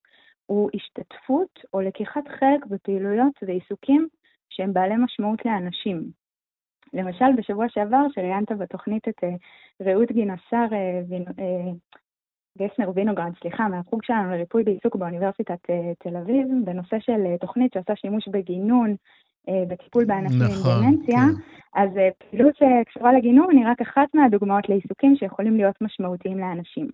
הוא השתתפות או לקיחת חלק בפעילויות ועיסוקים שהם בעלי משמעות לאנשים. למשל, בשבוע שעבר, שראיינת בתוכנית את uh, רעות גינוסר uh, גסנר וינוגרד, סליחה, מהחוג שלנו לריפוי בעיסוק באוניברסיטת תל אביב, בנושא של תוכנית שעושה שימוש בגינון, בטיפול באנשים נכון, עם דמנציה. כן. אז פעילות שקשורה לגינון היא רק אחת מהדוגמאות לעיסוקים שיכולים להיות משמעותיים לאנשים.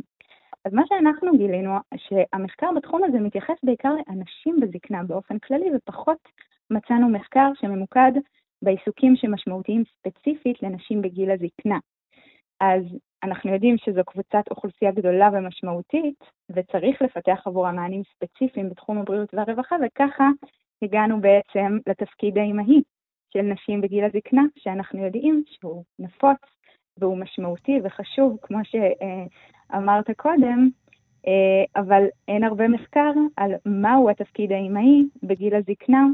אז מה שאנחנו גילינו, שהמחקר בתחום הזה מתייחס בעיקר לאנשים בזקנה באופן כללי, ופחות מצאנו מחקר שממוקד בעיסוקים שמשמעותיים ספציפית לנשים בגיל הזקנה. אז אנחנו יודעים שזו קבוצת אוכלוסייה גדולה ומשמעותית, וצריך לפתח עבורה מענים ספציפיים בתחום הבריאות והרווחה, וככה הגענו בעצם לתפקיד האימהי של נשים בגיל הזקנה, שאנחנו יודעים שהוא נפוץ והוא משמעותי וחשוב, כמו שאמרת קודם, אבל אין הרבה מחקר על מהו התפקיד האימהי בגיל הזקנה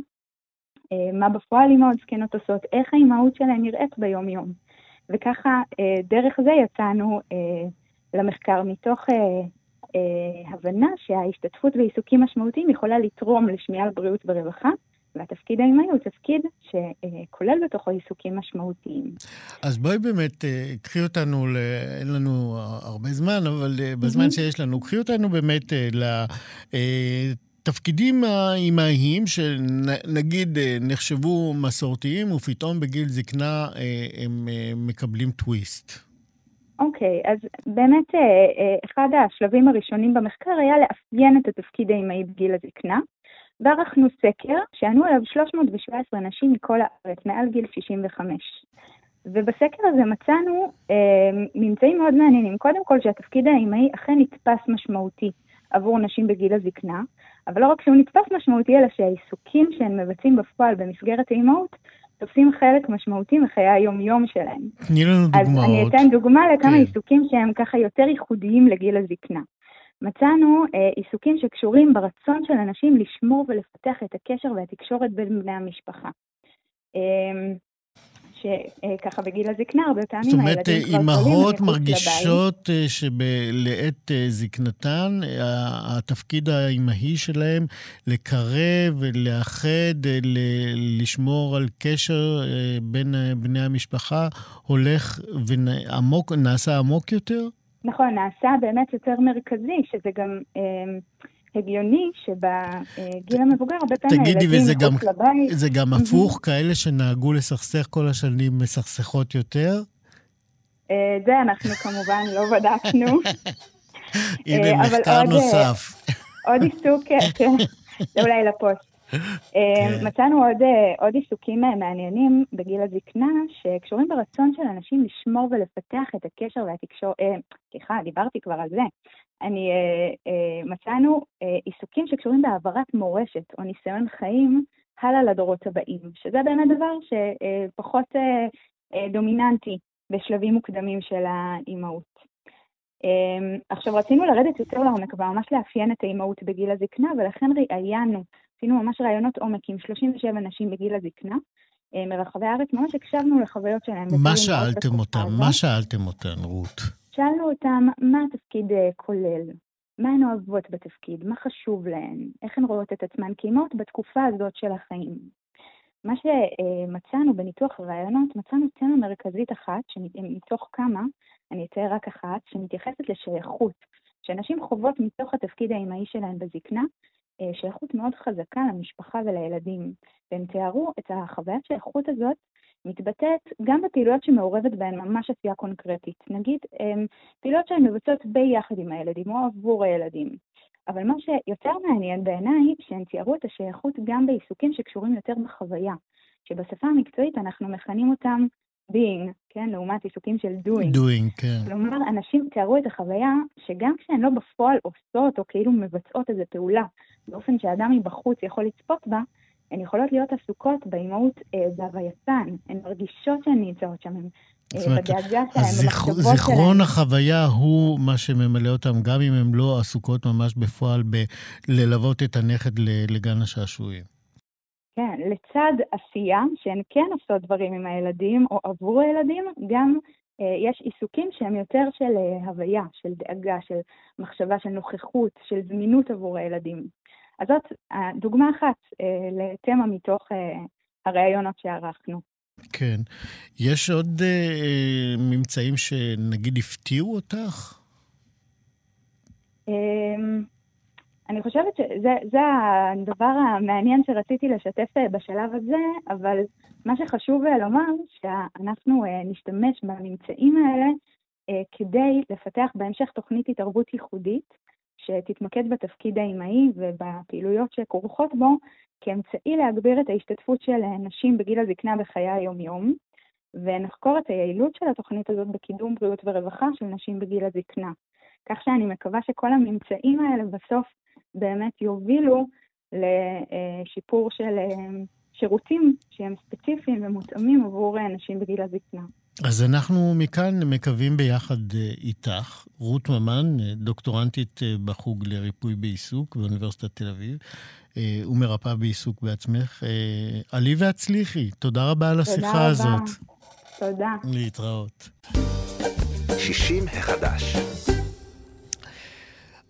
מה בפועל אימהות זקנות עושות, איך האימהות שלהן נראית ביום-יום. וככה, דרך זה יצאנו למחקר מתוך הבנה שההשתתפות בעיסוקים משמעותיים יכולה לתרום לשמיעה על בריאות ורווחה, והתפקיד האימהי הוא תפקיד שכולל בתוכו עיסוקים משמעותיים. אז בואי באמת, אה, קחי אותנו, ל... אין לנו הרבה זמן, אבל אה, בזמן mm-hmm. שיש לנו, קחי אותנו באמת אה, לתפקידים האימהיים, שנגיד נחשבו מסורתיים, ופתאום בגיל זקנה הם מקבלים טוויסט. אוקיי, okay, אז באמת אחד השלבים הראשונים במחקר היה לאפיין את התפקיד האימהי בגיל הזקנה. וערכנו סקר שענו עליו 317 נשים מכל הארץ, מעל גיל 65. ובסקר הזה מצאנו אה, ממצאים מאוד מעניינים. קודם כל שהתפקיד האימהי אכן נתפס משמעותי עבור נשים בגיל הזקנה, אבל לא רק שהוא נתפס משמעותי, אלא שהעיסוקים שהן מבצעים בפועל במסגרת האימהות תופסים חלק משמעותי מחיי היום-יום שלהם. תני לנו דוגמאות. אז אני אתן דוגמה לכמה כן. עיסוקים שהם ככה יותר ייחודיים לגיל הזקנה. מצאנו אה, עיסוקים שקשורים ברצון של אנשים לשמור ולפתח את הקשר והתקשורת בין בני המשפחה. אה, שככה בגיל הזקנה, הרבה פעמים הילדים כבר גדולים. זאת אומרת, אימהות מרגישות אה, שלעת אה, זקנתן, התפקיד האימהי שלהם לקרב, לאחד, לשמור על קשר בין בני המשפחה, הולך ונעשה עמוק יותר? נכון, נעשה באמת יותר מרכזי, שזה גם אה, הגיוני שבגיל המבוגר הרבה פעמים הילדים מחוץ לבית. זה גם הפוך, כאלה שנהגו לסכסך כל השנים מסכסכות יותר? אה, זה אנחנו כמובן לא בדקנו. <laughs> הנה אה, מחקר עוד, נוסף. עוד עיסוק, <laughs> כן, זה אולי לפוסט. כן. מצאנו עוד, עוד עיסוקים מעניינים בגיל הזקנה, שקשורים ברצון של אנשים לשמור ולפתח את הקשר והתקשורת, סליחה, דיברתי כבר על זה. אני, מצאנו עיסוקים שקשורים בהעברת מורשת או ניסיון חיים הלאה לדורות הבאים, שזה באמת דבר שפחות דומיננטי בשלבים מוקדמים של האימהות. עכשיו, רצינו לרדת יותר לעומק וממש לאפיין את האימהות בגיל הזקנה, ולכן ראיינו עשינו ממש ראיונות עומק עם 37 נשים בגיל הזקנה. אה, מרחבי הארץ, ממש הקשבנו לחוויות שלהם. מה שאלתם אותם? מה שאלתם אותן, רות? שאלנו אותם מה התפקיד אה, כולל, מה הן אוהבות בתפקיד, מה חשוב להן, איך הן רואות את עצמן? כאימות בתקופה הזאת של החיים. מה שמצאנו בניתוח הרעיונות, מצאנו תמה מרכזית אחת, מתוך כמה, אני אתאר רק אחת, שמתייחסת לשייכות, שנשים חוות מתוך התפקיד האימהי שלהן בזקנה, אה, שייכות מאוד חזקה למשפחה ולילדים, והם תיארו את החוויית שייכות הזאת מתבטאת גם בפעילויות שמעורבת בהן ממש עשייה קונקרטית. נגיד, פעילויות שהן מבצעות ביחד עם הילדים או עבור הילדים. אבל מה שיותר מעניין בעיניי, שהן תיארו את השייכות גם בעיסוקים שקשורים יותר בחוויה, שבשפה המקצועית אנחנו מכנים אותם being, כן, לעומת עיסוקים של doing. doing, כן. כלומר, אנשים תיארו את החוויה שגם כשהן לא בפועל עושות או כאילו מבצעות איזו פעולה באופן שאדם מבחוץ יכול לצפות בה, הן יכולות להיות עסוקות באימהות אה, בהווייתן, הן מרגישות שהן נמצאות שם, אה, במחשבות שלהם. זיכרון החוויה הוא מה שממלא אותם, גם אם הן לא עסוקות ממש בפועל בללוות את הנכד לגן השעשועים. כן, לצד עשייה, שהן כן עושות דברים עם הילדים או עבור הילדים, גם אה, יש עיסוקים שהם יותר של אה, הוויה, של דאגה, של מחשבה, של נוכחות, של זמינות עבור הילדים. אז זאת דוגמה אחת אה, לתמה מתוך אה, הראיונות שערכנו. כן. יש עוד אה, ממצאים שנגיד הפתיעו אותך? אה, אני חושבת שזה הדבר המעניין שרציתי לשתף אה, בשלב הזה, אבל מה שחשוב אה, לומר, שאנחנו אה, נשתמש בממצאים האלה כדי לפתח בהמשך תוכנית התערבות ייחודית, שתתמקד בתפקיד האימהי ובפעילויות שכרוכות בו, כאמצעי להגביר את ההשתתפות של נשים בגיל הזקנה בחיי היום-יום, ונחקור את היעילות של התוכנית הזאת בקידום בריאות ורווחה של נשים בגיל הזקנה. כך שאני מקווה שכל הממצאים האלה בסוף באמת יובילו לשיפור של אה, שירותים שהם ספציפיים ומותאמים עבור אנשים בגיל הזקנה. אז אנחנו מכאן מקווים ביחד איתך, רות ממן, דוקטורנטית בחוג לריפוי בעיסוק באוניברסיטת תל אביב, ומרפאה בעיסוק בעצמך. עלי והצליחי, תודה רבה על השיחה תודה הזאת. תודה רבה. תודה. להתראות. 60 החדש.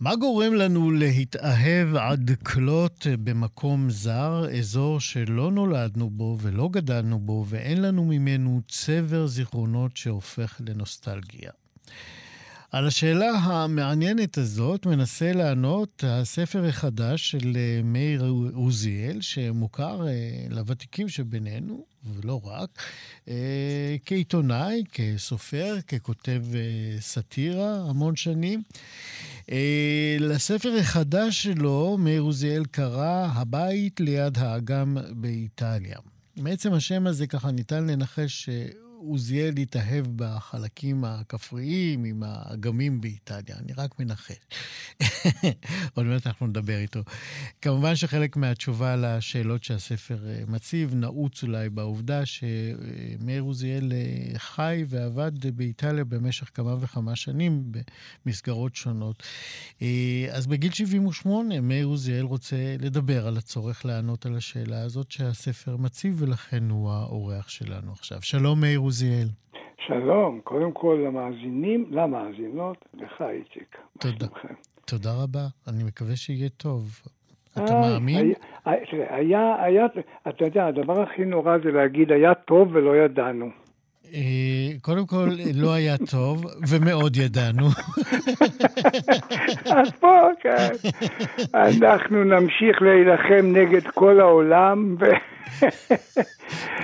מה גורם לנו להתאהב עד כלות במקום זר, אזור שלא נולדנו בו ולא גדלנו בו, ואין לנו ממנו צבר זיכרונות שהופך לנוסטלגיה? על השאלה המעניינת הזאת מנסה לענות הספר החדש של מאיר עוזיאל, שמוכר לוותיקים שבינינו, ולא רק, כעיתונאי, כסופר, ככותב סאטירה המון שנים. לספר החדש שלו, מאיר עוזיאל קרא הבית ליד האגם באיטליה. מעצם השם הזה ככה ניתן לנחש עוזיאל התאהב בחלקים הכפריים עם האגמים באיטליה, אני רק מנחש. <laughs> עוד מעט אנחנו נדבר איתו. כמובן שחלק מהתשובה לשאלות שהספר מציב נעוץ אולי בעובדה שמאיר עוזיאל חי ועבד באיטליה במשך כמה וכמה שנים במסגרות שונות. אז בגיל 78 מאיר עוזיאל רוצה לדבר על הצורך לענות על השאלה הזאת שהספר מציב, ולכן הוא האורח שלנו עכשיו. שלום מאיר עוזיאל. שלום, קודם כל למאזינים, למאזינות, לך איציק. תודה. תודה רבה, אני מקווה שיהיה טוב. אתה מאמין? תראה, היה, היה, אתה יודע, הדבר הכי נורא זה להגיד, היה טוב ולא ידענו. קודם כל, לא היה טוב, ומאוד ידענו. <laughs> אז פה, כן. אנחנו נמשיך להילחם נגד כל העולם.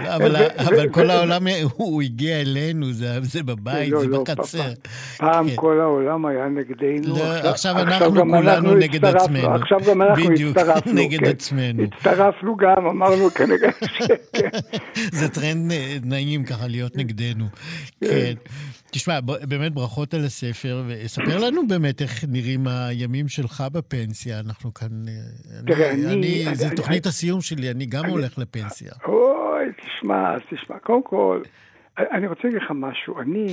לא, אבל, אבל כל העולם, הוא הגיע אלינו, זה, זה בבית, לא, זה לא, בחצר. פעם כן. כל העולם היה נגדנו. לא, עכשיו, עכשיו אנחנו כולנו אנחנו נגד עצמנו. עכשיו גם אנחנו בדיוק, <laughs> הצטרפנו. נגד כן. עצמנו. הצטרפנו גם, אמרנו כנגד... כן. <laughs> זה טרנד נעים ככה להיות נגדנו. כן. תשמע, באמת ברכות על הספר, וספר לנו באמת איך נראים הימים שלך בפנסיה. אנחנו כאן... תראה, אני... אני... אני אני- תוכנית הסיום שלי, אני גם הולך לפנסיה. אוי, תשמע, אז תשמע, קודם כל, אני רוצה להגיד לך משהו. אני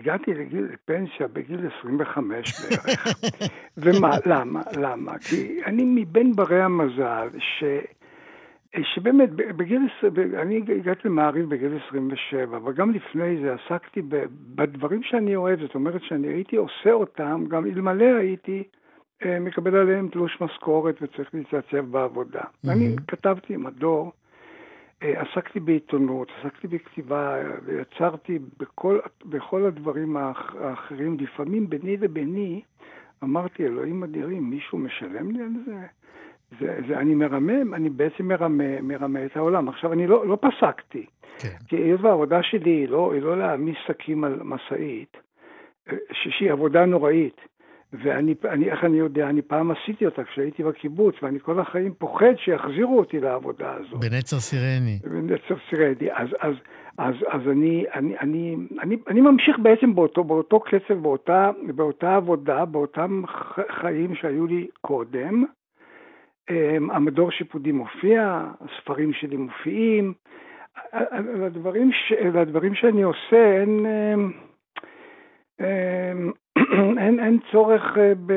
הגעתי לגיל פנסיה בגיל 25 בערך. <laughs> ומה, למה? למה? כי אני מבין ברי המזל, ש... שבאמת, בגיל, אני הגעתי למעריב בגיל 27, אבל גם לפני זה עסקתי בדברים שאני אוהב, זאת אומרת שאני הייתי עושה אותם, גם אלמלא הייתי מקבל עליהם תלוש משכורת וצריך להתייצב בעבודה. Mm-hmm. אני כתבתי מדור, עסקתי בעיתונות, עסקתי בכתיבה, ויצרתי בכל, בכל הדברים האחרים, לפעמים ביני לביני, אמרתי, אלוהים אדירים, מישהו משלם לי על זה? זה, זה, אני מרמם, אני בעצם מרמה, מרמה את העולם. עכשיו, אני לא, לא פסקתי. כן. כי היות והעבודה שלי היא לא, היא לא להעמיס שקים על משאית, שהיא עבודה נוראית. ואני, אני, איך אני יודע, אני פעם עשיתי אותה כשהייתי בקיבוץ, ואני כל החיים פוחד שיחזירו אותי לעבודה הזאת. בנצר סירני. בנצר סירני. אז, אז, אז, אז אני, אני, אני, אני, אני ממשיך בעצם באותו, באותו קצב, באותה, באותה עבודה, באותם חיים שהיו לי קודם. המדור שיפודי מופיע, הספרים שלי מופיעים. לדברים, ש... לדברים שאני עושה אין, אין, אין צורך ב...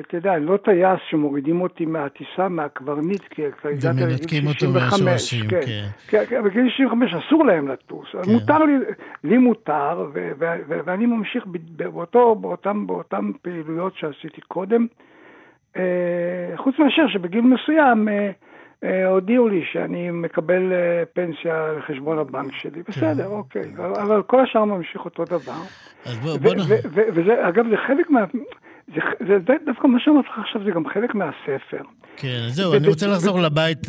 אתה יודע, לא טייס שמורידים אותי מהטיסה, מהקברניט, כי כבר הגעתי לגיל 65. ומנתקים אותו מהשורשים, כן. כן. כן, כן, בגיל 65 אסור להם לטוס. כן. מותר לי, לי מותר, ואני ממשיך באותו, באותם, באותם פעילויות שעשיתי קודם. חוץ מאשר שבגיל מסוים הודיעו לי שאני מקבל פנסיה לחשבון הבנק שלי. בסדר, אוקיי, אבל כל השאר ממשיך אותו דבר. אז בוא, נ... וזה, אגב, זה חלק מה... זה דווקא מה שאמרתי לך עכשיו, זה גם חלק מהספר. כן, זהו, אני רוצה לחזור לבית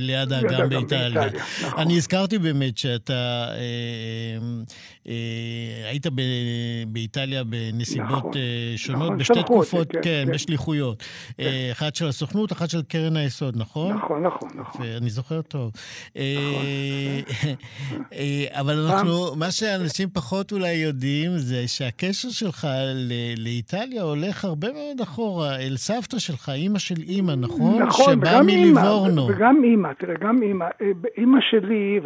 ליד האגם באיטליה. נכון. אני הזכרתי באמת שאתה היית באיטליה בנסיבות שונות, בשתי תקופות, כן, בשליחויות. אחת של הסוכנות, אחת של קרן היסוד, נכון? נכון, נכון, נכון. אני זוכר טוב. <laughs> אבל אנחנו, מה שאנשים פחות אולי יודעים, זה שהקשר שלך לאיטליה הולך הרבה מאוד אחורה, אל סבתא שלך, אימא של אימא, נכון? נכון, שבאה מליבורנו. וגם אימא, תראה, גם אימא. אימא שלי,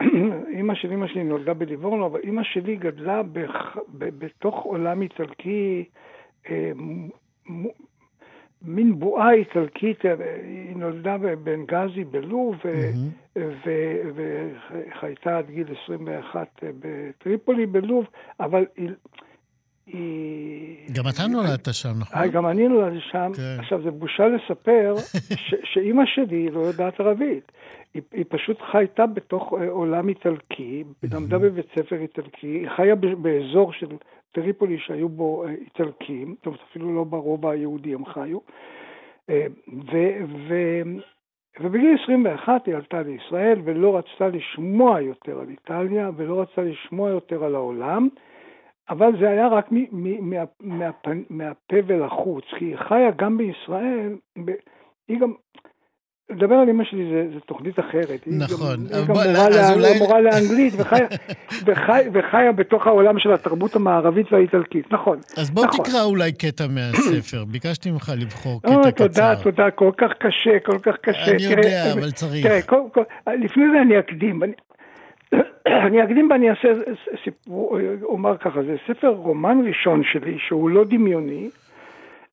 <clears throat> אימא של אימא שלי נולדה בליבורנו, אבל אימא שלי גדלה בח, ב, בתוך עולם איטלקי, אה, מ, מין בועה איטלקית, אה, היא נולדה בבנגזי בלוב, mm-hmm. וחייתה עד גיל 21 אה, בטריפולי בלוב, אבל היא... גם אתה נולדת שם, נכון? גם אני נולדתי שם. כן. עכשיו, זה בושה לספר <laughs> שאימא שלי לא יודעת ערבית. היא, היא פשוט חייתה בתוך אה, עולם איטלקי, למדה בבית ספר איטלקי, היא חיה באזור של טריפולי שהיו בו אה, איטלקים, זאת אומרת אפילו לא ברובע היהודי הם חיו, אה, ו, ו, ובגיל 21 היא עלתה לישראל ולא רצתה לשמוע יותר על איטליה ולא רצתה לשמוע יותר על העולם, אבל זה היה רק מ, מ, מה, מהפה, מהפה ולחוץ, כי היא חיה גם בישראל, ב, היא גם, לדבר על אמא שלי זה, זה תוכנית אחרת. נכון. היא גם, היא גם מורה, לה, אולי... מורה לאנגלית וחיה, <laughs> וחי, וחיה בתוך העולם של התרבות המערבית והאיטלקית, נכון. אז בוא נכון. תקרא אולי קטע מהספר, <clears throat> ביקשתי ממך לבחור קטע או, קצר. תודה, תודה, כל כך קשה, כל כך קשה. אני תראה, יודע, אבל צריך. תראה, כל, כל, לפני זה אני אקדים. אני, <coughs> אני אקדים ואני אעשה סיפור, אומר ככה, זה ספר רומן ראשון שלי, שהוא לא דמיוני.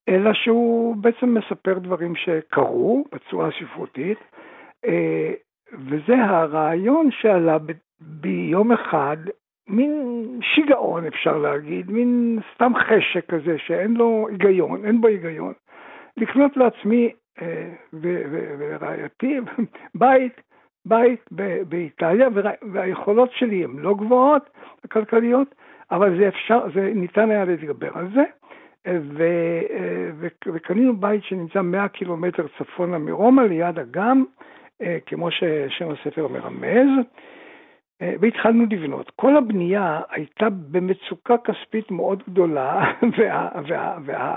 אלא שהוא בעצם מספר דברים שקרו בצורה ספרותית, אה, וזה הרעיון שעלה ביום אחד, מין שיגעון אפשר להגיד, מין סתם חשק כזה שאין לו היגיון, אין בו היגיון, לקנות לעצמי אה, ורעייתי <laughs> בית, בית באיטליה, והיכולות שלי הן לא גבוהות, הכלכליות, אבל זה אפשר, זה ניתן היה להתגבר על זה. ו, ו, וקנינו בית שנמצא 100 קילומטר צפונה מרומא, ליד אגם, אה, כמו ששם הספר מרמז, אה, והתחלנו לבנות. כל הבנייה הייתה במצוקה כספית מאוד גדולה, <laughs> וה, וה, וה,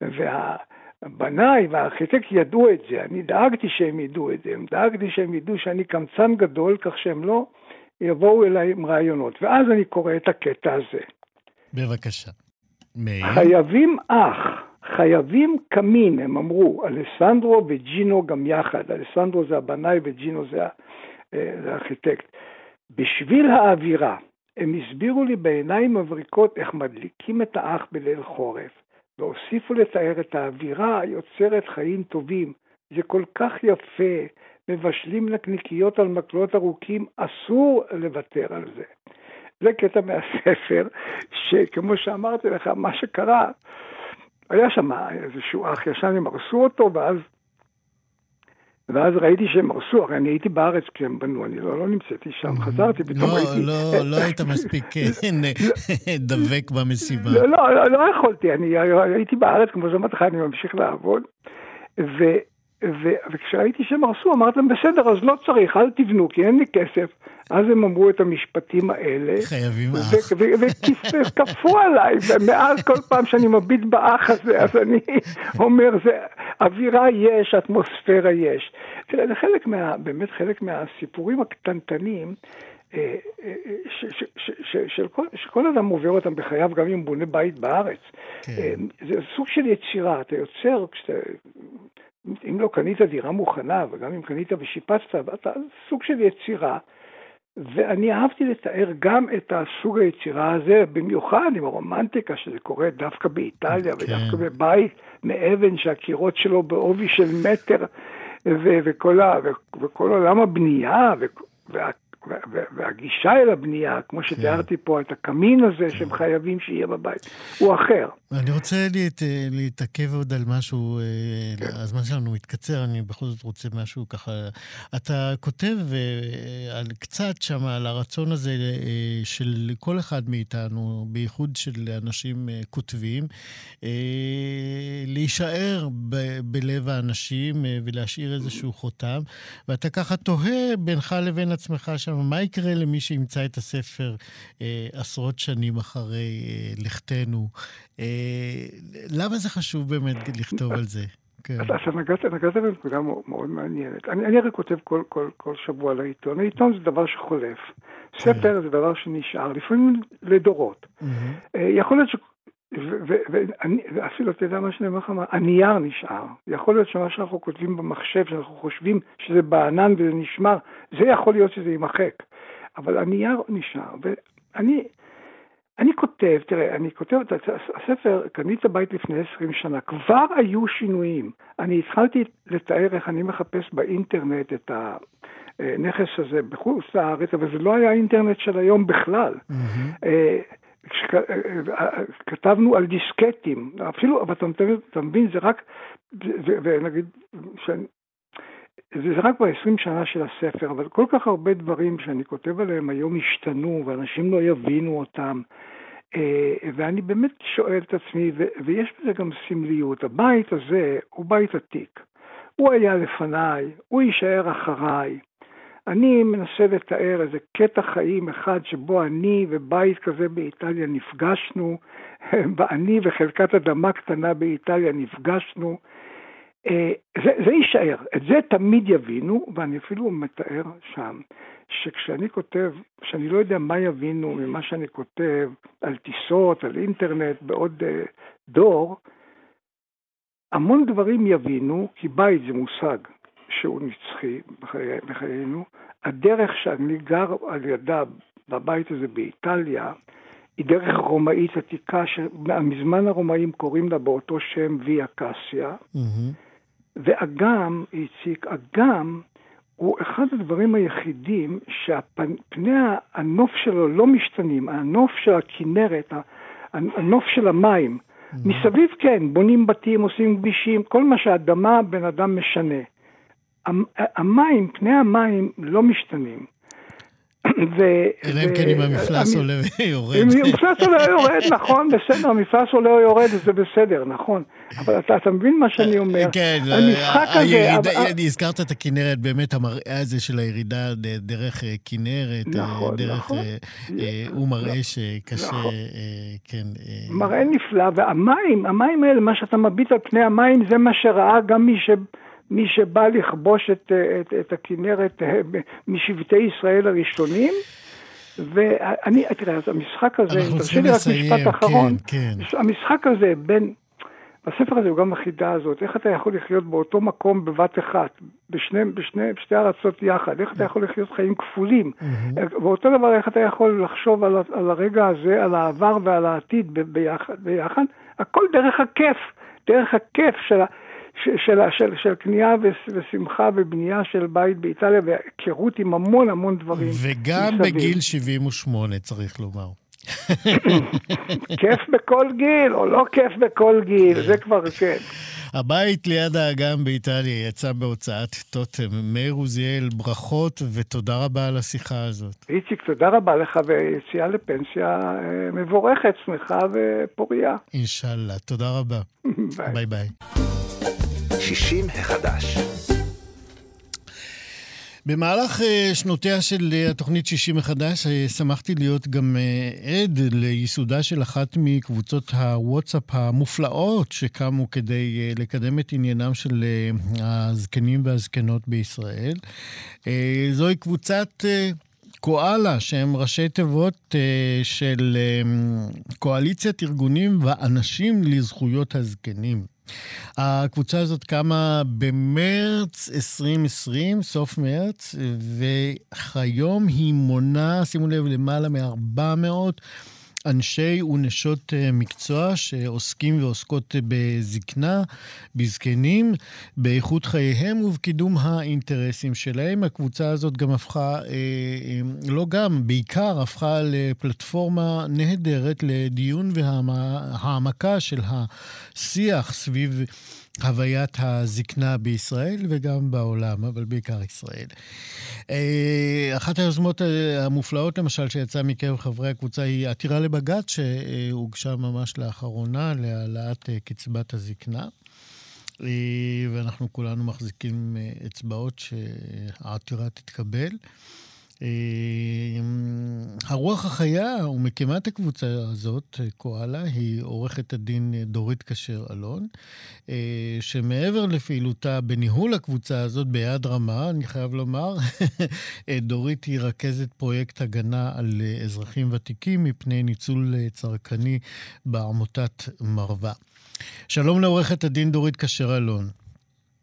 וה, והבנאי והארכיטקט ידעו את זה, אני דאגתי שהם ידעו את זה, דאגתי שהם ידעו שאני קמצן גדול, כך שהם לא יבואו אליי עם רעיונות. ואז אני קורא את הקטע הזה. בבקשה. חייבים אח, חייבים קמין, הם אמרו, אלסנדרו וג'ינו גם יחד, אלסנדרו זה הבנאי וג'ינו זה, אה, זה הארכיטקט. בשביל האווירה, הם הסבירו לי בעיניים מבריקות איך מדליקים את האח בליל חורף, והוסיפו לתאר את האווירה היוצרת חיים טובים. זה כל כך יפה, מבשלים נקניקיות על מקלות ארוכים, אסור לוותר על זה. זה קטע מהספר, שכמו שאמרתי לך, מה שקרה, היה שם איזשהו אח ישן, הם הרסו אותו, ואז, ואז ראיתי שהם הרסו, הרי אני הייתי בארץ כשהם בנו, אני לא, לא נמצאתי שם, mm-hmm. חזרתי, פתאום לא, הייתי... לא, לא היית מספיק אה, <laughs> דבק במשימה. לא, לא, לא, לא יכולתי, אני הייתי בארץ, כמו שאמרתי לך, אני ממשיך לעבוד, ו... וכשראיתי שהם הרסו, אמרתי להם, בסדר, אז לא צריך, אל תבנו, כי אין לי כסף. אז הם אמרו את המשפטים האלה. חייבים אח. וכפו עליי, ומאז כל פעם שאני מביט באח הזה, אז אני <laughs> אומר, זה, אווירה יש, אטמוספירה יש. תראה, זה חלק מה, באמת חלק מהסיפורים הקטנטנים. אה, אה, שכל אדם עובר אותם בחייו, גם אם הוא בונה בית בארץ. כן. אה, זה סוג של יצירה, אתה יוצר, כשאתה אם לא קנית דירה מוכנה, וגם אם קנית ושיפצת, אתה סוג של יצירה. ואני אהבתי לתאר גם את הסוג היצירה הזה, במיוחד עם הרומנטיקה, שזה קורה דווקא באיטליה, כן. ודווקא בבית מאבן שהקירות שלו בעובי של מטר, ו- וכל, ה- ו- וכל עולם הבנייה, וה- והגישה אל הבנייה, כמו כן. שתיארתי פה, את הקמין הזה שהם חייבים שיהיה בבית, הוא אחר. אני רוצה להת, להתעכב עוד על משהו, אה, כן. הזמן שלנו מתקצר, אני בכל זאת רוצה משהו ככה. אתה כותב אה, על קצת שם, על הרצון הזה אה, של כל אחד מאיתנו, בייחוד של אנשים כותבים, להישאר ב- בלב האנשים ולהשאיר איזשהו חותם, ואתה ככה תוהה בינך לבין עצמך שם, מה יקרה למי שימצא את הספר עשרות שנים אחרי לכתנו? אה, למה זה חשוב באמת לכתוב על זה? כן. עכשיו נגעת, נגעת בנקודה מאוד מעניינת. אני, אני הרי כותב כל, כל, כל שבוע לעיתון. העיתון זה דבר שחולף. כן. ספר זה דבר שנשאר, לפעמים לדורות. Mm-hmm. יכול להיות. ואפילו, אתה יודע מה שאני אומר לך, הנייר נשאר. יכול להיות שמה שאנחנו כותבים במחשב, שאנחנו חושבים שזה בענן וזה נשמר, זה יכול להיות שזה יימחק. אבל הנייר נשאר. ואני אני כותב, תראה, אני כותב את הספר, קניתי את הבית לפני 20 שנה, כבר היו שינויים. אני התחלתי לתאר איך אני מחפש באינטרנט את הנכס הזה בחוץ לארץ, אבל זה לא היה אינטרנט של היום בכלל. Mm-hmm. כתבנו על דיסקטים, אפילו, אבל אתה מבין, זה רק, ונגיד, זה רק ב-20 שנה של הספר, אבל כל כך הרבה דברים שאני כותב עליהם היום השתנו, ואנשים לא יבינו אותם. אה, ואני באמת שואל את עצמי, ויש בזה גם סמליות, הבית הזה הוא בית עתיק. הוא היה לפניי, הוא יישאר אחריי. אני מנסה לתאר איזה קטע חיים אחד שבו אני ובית כזה באיטליה נפגשנו, <laughs> אני וחלקת אדמה קטנה באיטליה נפגשנו. אה, זה, זה יישאר, את זה תמיד יבינו, ואני אפילו מתאר שם, שכשאני כותב, שאני לא יודע מה יבינו ממה שאני כותב על טיסות, על אינטרנט, בעוד uh, דור, המון דברים יבינו, כי בית זה מושג שהוא נצחי בחיי, בחיינו. הדרך שאני גר על ידה בבית הזה באיטליה, היא דרך רומאית עתיקה, שמזמן הרומאים קוראים לה באותו שם ויה קסיה. Mm-hmm. ואגם, איציק, אגם הוא אחד הדברים היחידים שפני הנוף שלו לא משתנים, הנוף של הכנרת, הנוף של המים. Mm-hmm. מסביב כן, בונים בתים, עושים כבישים, כל מה שהאדמה בן אדם משנה. המים, פני המים לא משתנים. <clears throat> אלא אם כן אם המפלס עולה ויורד. אם המפלס עולה ויורד, נכון, בסדר, המפלס עולה ויורד, זה בסדר, נכון. אבל אתה מבין מה שאני אומר? כן, המשחק הזה... אני הזכרת את הכנרת, באמת המראה הזה של הירידה דרך אה, כנרת, אה, נכון, דרך... נכון. אה, הוא מראה שקשה, נכון. כן. מראה נפלא, והמים, המים האלה, מה שאתה מביט על פני המים, זה מה שראה גם מי ש... מי שבא לכבוש את, את, את הכנרת אה, משבטי ישראל הראשונים. ואני, תראה, אז המשחק הזה, תרשה לי רק משפט אחרון, כן, כן. המשחק הזה בין, בספר הזה הוא גם החידה הזאת, איך אתה יכול לחיות באותו מקום בבת אחת, בשני, בשני, בשתי ארצות יחד, איך אתה יכול לחיות חיים כפולים. ואותו דבר איך אתה יכול לחשוב על, על הרגע הזה, על העבר ועל העתיד ביחד, ביחד, הכל דרך הכיף, דרך הכיף של, של, של, של קנייה ושמחה ובנייה של בית באיטליה והיכרות עם המון המון דברים. וגם מסביב. בגיל 78, צריך לומר. <laughs> כיף בכל גיל, או לא כיף בכל גיל, זה כבר כן. הבית ליד האגם באיטליה יצא בהוצאת טוטם. מאיר עוזיאל, ברכות ותודה רבה על השיחה הזאת. איציק, תודה רבה לך, ויציאה לפנסיה אה, מבורכת, שמחה ופוריה. אינשאללה, תודה רבה. <laughs> ביי ביי. 60 החדש. במהלך אה, שנותיה של אה, התוכנית 60 מחדש, אה, שמחתי להיות גם עד לייסודה של אחת מקבוצות הוואטסאפ המופלאות שקמו כדי לקדם את עניינם של הזקנים והזקנות בישראל. זוהי קבוצת קואלה, שהם ראשי תיבות של קואליציית ארגונים ואנשים לזכויות הזקנים. הקבוצה הזאת קמה במרץ 2020, סוף מרץ, וכיום היא מונה, שימו לב, למעלה מ-400 אנשי ונשות אה, מקצוע שעוסקים ועוסקות בזקנה, בזקנים, באיכות חייהם ובקידום האינטרסים שלהם. הקבוצה הזאת גם הפכה, אה, אה, לא גם, בעיקר הפכה לפלטפורמה נהדרת לדיון והעמקה של השיח סביב... חוויית הזקנה בישראל וגם בעולם, אבל בעיקר ישראל. אה, אחת היוזמות אה, המופלאות, למשל, שיצאה מקרב חברי הקבוצה היא עתירה לבג"ץ שהוגשה ממש לאחרונה להעלאת אה, קצבת הזקנה. ואנחנו כולנו מחזיקים אצבעות שהעתירה תתקבל. אה, הרוח החיה ומקימת הקבוצה הזאת, קואלה, היא עורכת הדין דורית כשר אלון, אה, שמעבר לפעילותה בניהול הקבוצה הזאת ביד רמה, אני חייב לומר, <laughs> אה, דורית היא רכזת פרויקט הגנה על אזרחים ותיקים מפני ניצול צרכני בעמותת מרווה. שלום לעורכת הדין דורית כשר אלון.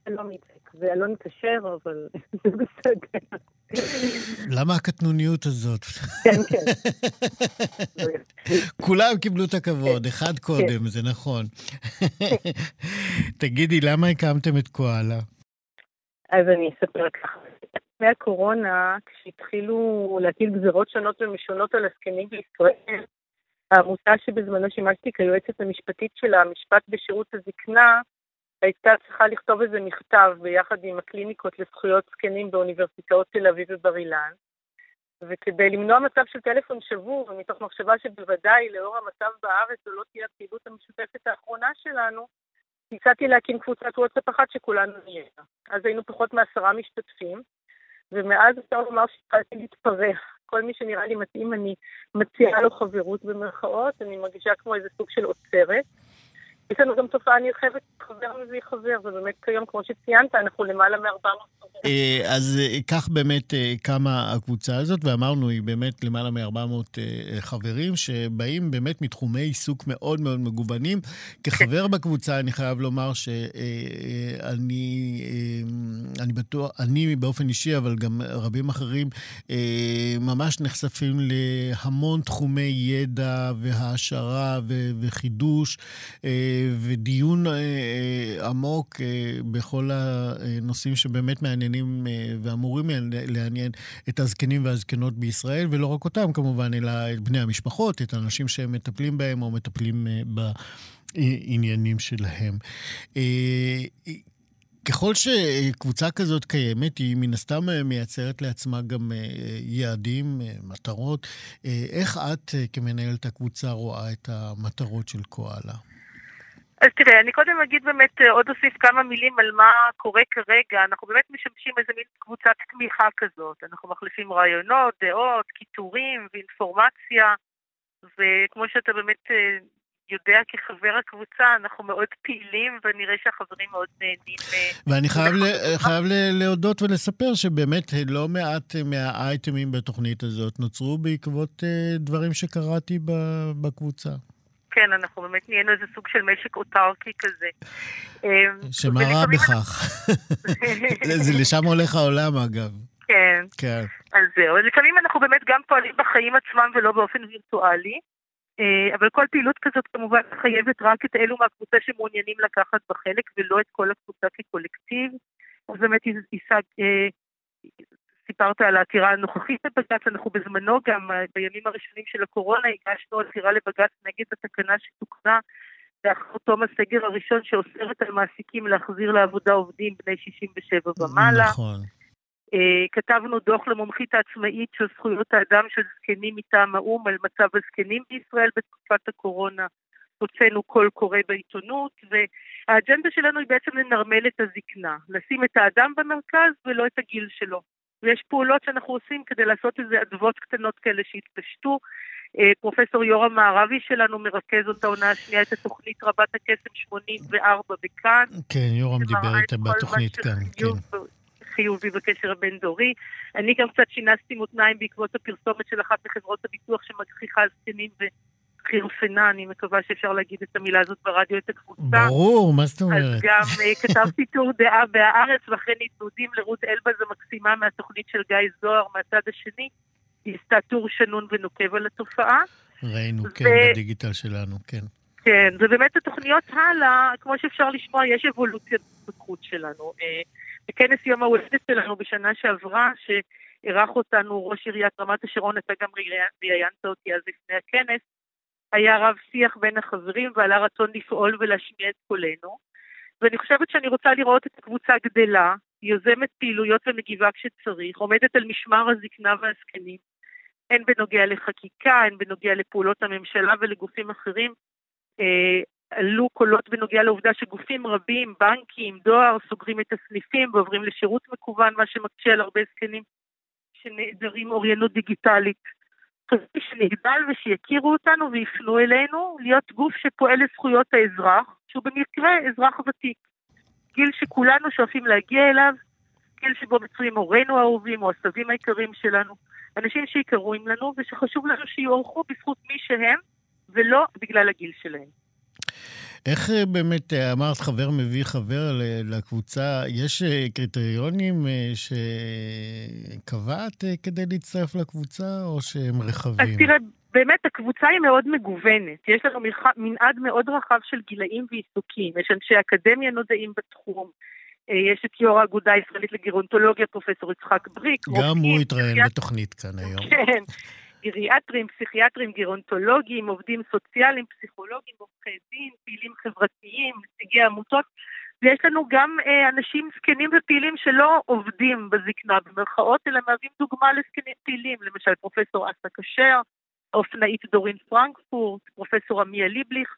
שלום איציק, זה אלון כשר, אבל <laughs> זה בסדר. למה הקטנוניות הזאת? כן, כן. כולם קיבלו את הכבוד, כן. אחד קודם, זה נכון. תגידי, למה הקמתם את קואלה? אז אני אספר ככה. לפני הקורונה, כשהתחילו להטיל גזרות שונות ומשונות על הזקנים בישראל, העמותה שבזמנו שימשתי כיועצת המשפטית של המשפט בשירות הזקנה, הייתה צריכה לכתוב איזה מכתב ביחד עם הקליניקות לזכויות זקנים באוניברסיטאות תל אביב ובר אילן. וכדי למנוע מצב של טלפון שבור, ומתוך מחשבה שבוודאי לאור המצב בארץ זו לא תהיה הפעילות המשותפת האחרונה שלנו, הצעתי להקים קבוצת וואטסאפ אחת שכולנו נהיה. אז היינו פחות מעשרה משתתפים, ומאז אפשר לומר שהתחלתי להתפרח. כל מי שנראה לי מתאים, אני מציעה לו חברות במרכאות, אני מרגישה כמו איזה סוג של עוצרת. יש לנו גם תופעה נרחבת, חבר מביא חבר, ובאמת כיום, כמו שציינת, אנחנו למעלה מ-400 אה, אז אה, כך באמת אה, קמה הקבוצה הזאת, ואמרנו, היא באמת למעלה מ-400 חברים, שבאים באמת מתחומי עיסוק מאוד מאוד מגוונים. כחבר בקבוצה, אני חייב לומר שאני אני בטוח, אני באופן אישי, אבל גם רבים אחרים, ממש נחשפים להמון תחומי ידע והעשרה וחידוש. ודיון עמוק בכל הנושאים שבאמת מעניינים ואמורים לעניין את הזקנים והזקנות בישראל, ולא רק אותם כמובן, אלא את בני המשפחות, את האנשים שהם מטפלים בהם או מטפלים בעניינים שלהם. ככל שקבוצה כזאת קיימת, היא מן הסתם מייצרת לעצמה גם יעדים, מטרות. איך את, כמנהלת הקבוצה, רואה את המטרות של קואלה? אז תראה, אני קודם אגיד באמת, עוד אוסיף כמה מילים על מה קורה כרגע. אנחנו באמת משמשים איזה מין קבוצת תמיכה כזאת. אנחנו מחליפים רעיונות, דעות, קיטורים ואינפורמציה, וכמו שאתה באמת יודע כחבר הקבוצה, אנחנו מאוד פעילים, ונראה שהחברים מאוד נהנים. ואני חייב, ל- חייב ל- להודות ולספר שבאמת לא מעט מהאייטמים בתוכנית הזאת נוצרו בעקבות דברים שקראתי בקבוצה. כן, אנחנו באמת נהיינו איזה סוג של משק אוטרקי כזה. שמה רע בכך? <laughs> זה לשם הולך העולם, אגב. כן. כן. אז זהו, לפעמים אנחנו באמת גם פועלים בחיים עצמם ולא באופן וירטואלי, אבל כל פעילות כזאת כמובן חייבת רק את אלו מהקבוצה שמעוניינים לקחת בחלק, ולא את כל הקבוצה כקולקטיב. אז באמת סיפרת על העתירה הנוכחית לבג"ץ, אנחנו בזמנו גם, בימים הראשונים של הקורונה, הגשנו עתירה לבג"ץ נגד התקנה שתוקנה לאחר תום הסגר הראשון שאוסרת על מעסיקים להחזיר לעבודה עובדים בני 67 ומעלה. נכון. כתבנו דוח למומחית העצמאית של זכויות האדם של זקנים מטעם האו"ם על מצב הזקנים בישראל בתקופת הקורונה. הוצאנו קול קורא בעיתונות, והאג'נדה שלנו היא בעצם לנרמל את הזקנה, לשים את האדם במרכז ולא את הגיל שלו. ויש פעולות שאנחנו עושים כדי לעשות איזה אדוות קטנות כאלה שהתפשטו. פרופסור יורם מערבי שלנו מרכז אותה עונה השנייה את התוכנית רבת הקסם 84 בכאן. כן, יורם דיבר איתה בתוכנית כאן, כן. חיובי בקשר הבין-דורי. אני גם קצת שינסתי מותניים בעקבות הפרסומת של אחת מחברות הביטוח שמגחיכה זקנים וחרפנה, אני מקווה שאפשר להגיד את המילה הזאת ברדיו, את הקבוצה. ברור, מה זאת אומרת? אז גם כתבתי טור דעה בהארץ, ואחרי ניתודים לרות אלבז המקסימה מהתוכנית של גיא זוהר מהצד השני, היא עשתה טור שנון ונוקב על התופעה. ראינו, כן, בדיגיטל שלנו, כן. כן, ובאמת התוכניות הלאה, כמו שאפשר לשמוע, יש אבולוציה בהתפתחות שלנו. בכנס יום ההולדת שלנו בשנה שעברה, שאירח אותנו ראש עיריית רמת השרון, אתה גם ראיינת אותי אז לפני הכנס, היה רב שיח בין החברים ועלה רצון לפעול ולהשמיע את קולנו. ואני חושבת שאני רוצה לראות את הקבוצה גדלה, יוזמת פעילויות ומגיבה כשצריך, עומדת על משמר הזקנה והזקנים, הן בנוגע לחקיקה, הן בנוגע לפעולות הממשלה ולגופים אחרים. עלו קולות בנוגע לעובדה שגופים רבים, בנקים, דואר, סוגרים את הסניפים ועוברים לשירות מקוון, מה שמקשה על הרבה זקנים שנעדרים אוריינות דיגיטלית. חשבתי שנגדל ושיכירו אותנו ויפנו אלינו להיות גוף שפועל לזכויות האזרח, שהוא במקרה אזרח ותיק. גיל שכולנו שואפים להגיע אליו, גיל שבו מצויים הורינו האהובים או הסבים היקרים שלנו, אנשים שיקרים לנו ושחשוב לנו שיוערכו בזכות מי שהם ולא בגלל הגיל שלהם. איך אה, באמת, אה, אמרת חבר מביא חבר לקבוצה, יש קריטריונים שקבעת כדי להצטרף לקבוצה, או שהם רחבים? אז תראה, באמת הקבוצה היא מאוד מגוונת. יש לנו מנעד מאוד רחב של גילאים ועיסוקים. יש אנשי אקדמיה נודעים בתחום. יש את יו"ר האגודה הישראלית לגרונטולוגיה, פרופסור יצחק בריק. גם הוא התראיין בתוכנית כאן היום. כן. גריאטרים, פסיכיאטרים, גרונטולוגים, עובדים סוציאליים, פסיכולוגים, עורכי דין, פעילים חברתיים, נציגי עמותות, ויש לנו גם אה, אנשים זקנים ופעילים שלא עובדים בזקנה במרכאות, אלא מהווים דוגמה לזקנים פעילים, למשל פרופסור אסא כשר, האופנאית דורין פרנקפורט, פרופסור עמיה ליבליך,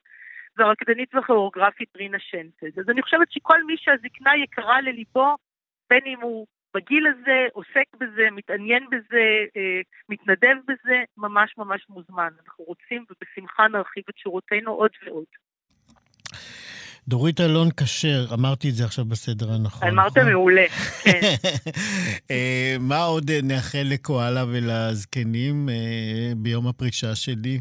והרקדנית וכוריאוגרפית רינה שנפלד. אז אני חושבת שכל מי שהזקנה יקרה לליבו, בין אם הוא בגיל הזה, עוסק בזה, מתעניין בזה, אה, מתנדב בזה, ממש ממש מוזמן. אנחנו רוצים ובשמחה נרחיב את שירותינו עוד ועוד. דורית אלון כשר, אמרתי את זה עכשיו בסדר הנכון. אמרת נכון? מעולה, כן. <laughs> אה, מה עוד נאחל לקואלה ולזקנים אה, ביום הפרישה שלי?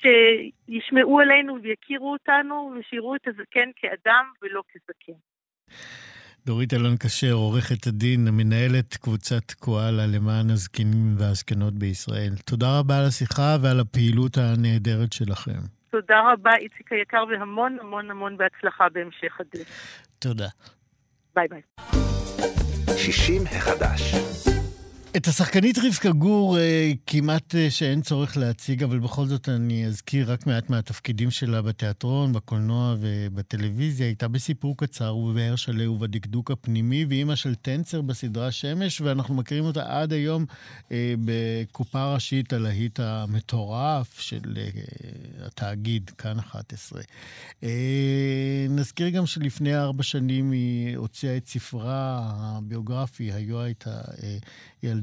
שישמעו עלינו ויכירו אותנו ושיראו את הזקן כאדם ולא כזקן. דורית אלון כשר, עורכת הדין, מנהלת קבוצת קואלה למען הזקנים והזקנות בישראל. תודה רבה על השיחה ועל הפעילות הנהדרת שלכם. תודה רבה, איציק היקר, והמון המון המון בהצלחה בהמשך הדרך. תודה. ביי ביי. 60 החדש. את השחקנית רבקה גור אה, כמעט אה, שאין צורך להציג, אבל בכל זאת אני אזכיר רק מעט מהתפקידים שלה בתיאטרון, בקולנוע ובטלוויזיה. הייתה בסיפור קצר ובבאר שלו ובדקדוק הפנימי, ואימא של טנצר בסדרה שמש, ואנחנו מכירים אותה עד היום אה, בקופה ראשית הלהיט המטורף של התאגיד, כאן 11. אה, נזכיר גם שלפני ארבע שנים היא הוציאה את ספרה הביוגרפי, היו הייתה... אה,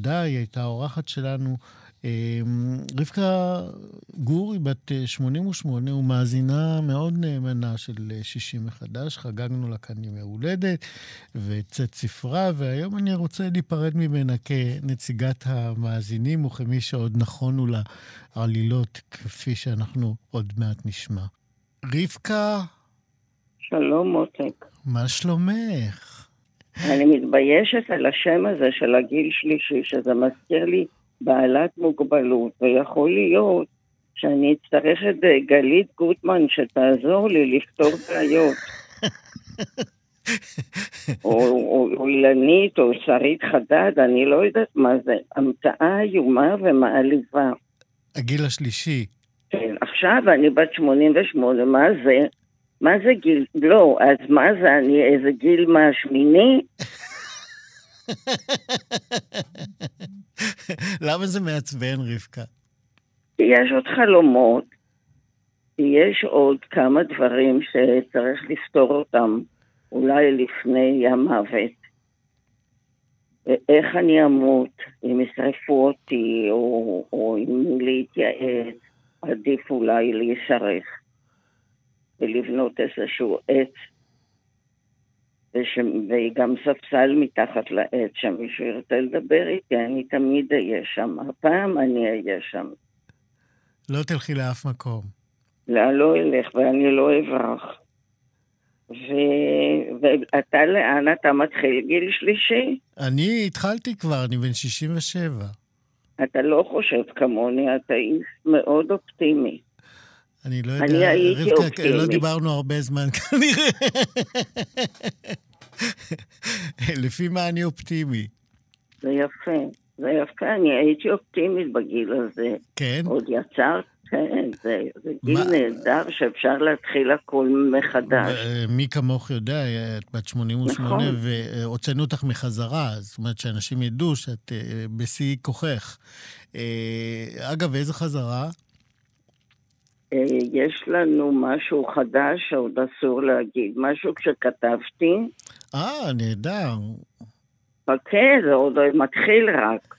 ילדה, היא הייתה אורחת שלנו. אמ, רבקה גור היא בת 88 אה, ומאזינה מאוד נאמנה של 60 אה, מחדש. חגגנו לה כאן ימי הולדת וצאת ספרה, והיום אני רוצה להיפרד ממנה כנציגת המאזינים וכמי שעוד נכונו לה עלילות, כפי שאנחנו עוד מעט נשמע. רבקה. שלום, מותק. מה שלומך? אני מתביישת על השם הזה של הגיל שלישי, שזה מזכיר לי בעלת מוגבלות, ויכול להיות שאני אצטרך את גלית גוטמן שתעזור לי לפתור בעיות. <laughs> או, או, או אילנית או שרית חדד, אני לא יודעת מה זה. המצאה איומה ומעליבה. הגיל השלישי. כן, עכשיו אני בת 88, מה זה? מה זה גיל? לא, אז מה זה, אני איזה גיל מה, שמיני? למה זה מעצבן, רבקה? יש עוד חלומות, יש עוד כמה דברים שצריך לפתור אותם, אולי לפני המוות. איך אני אמות, אם ישרפו אותי, או, או אם להתייעץ, עדיף אולי להישרך. ולבנות איזשהו עץ, וש... וגם ספסל מתחת לעץ, שמישהו ירצה לדבר איתי, אני תמיד אהיה שם. הפעם אני אהיה שם. לא תלכי לאף מקום. לא, לא אלך, ואני לא אברח. ו... ואתה לאן אתה מתחיל? גיל שלישי? אני התחלתי כבר, אני בן 67. אתה לא חושב כמוני, אתה איש מאוד אופטימי. אני לא יודע, אני הייתי רבקה, אופטימית. לא דיברנו הרבה זמן <laughs> כנראה. לפי מה אני אופטימי. זה יפה, זה יפה, אני הייתי אופטימית בגיל הזה. כן? עוד יצרת, כן, זה, זה גיל מה... נהדר שאפשר להתחיל הכול מחדש. מי כמוך יודע, את בת 88, נכון. והוצאנו אותך מחזרה, זאת אומרת שאנשים ידעו שאת אה, בשיא כוחך. אה, אגב, איזה חזרה? אה, יש לנו משהו חדש שעוד אסור להגיד. משהו כשכתבתי. אה, נהדר. חכה, זה עוד מתחיל רק.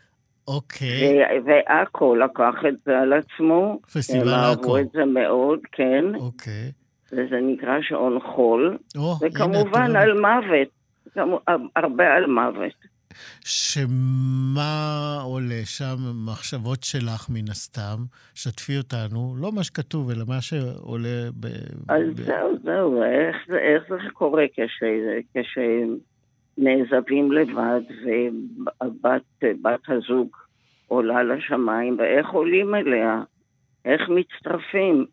אוקיי. ועכו לקח את זה על עצמו. פסטיבל עכו. הם אהבו את זה מאוד, כן. אוקיי. וזה נקרא שעון חול. או, וכמובן הנה, על מוות. הרבה על מוות. שמה עולה שם, מחשבות שלך מן הסתם, שתפי אותנו, לא מה שכתוב, אלא מה שעולה ב... אז ב... זהו, זהו, איך, איך זה קורה כש, כשנעזבים לבד ובת הזוג עולה לשמיים, ואיך עולים אליה, איך מצטרפים.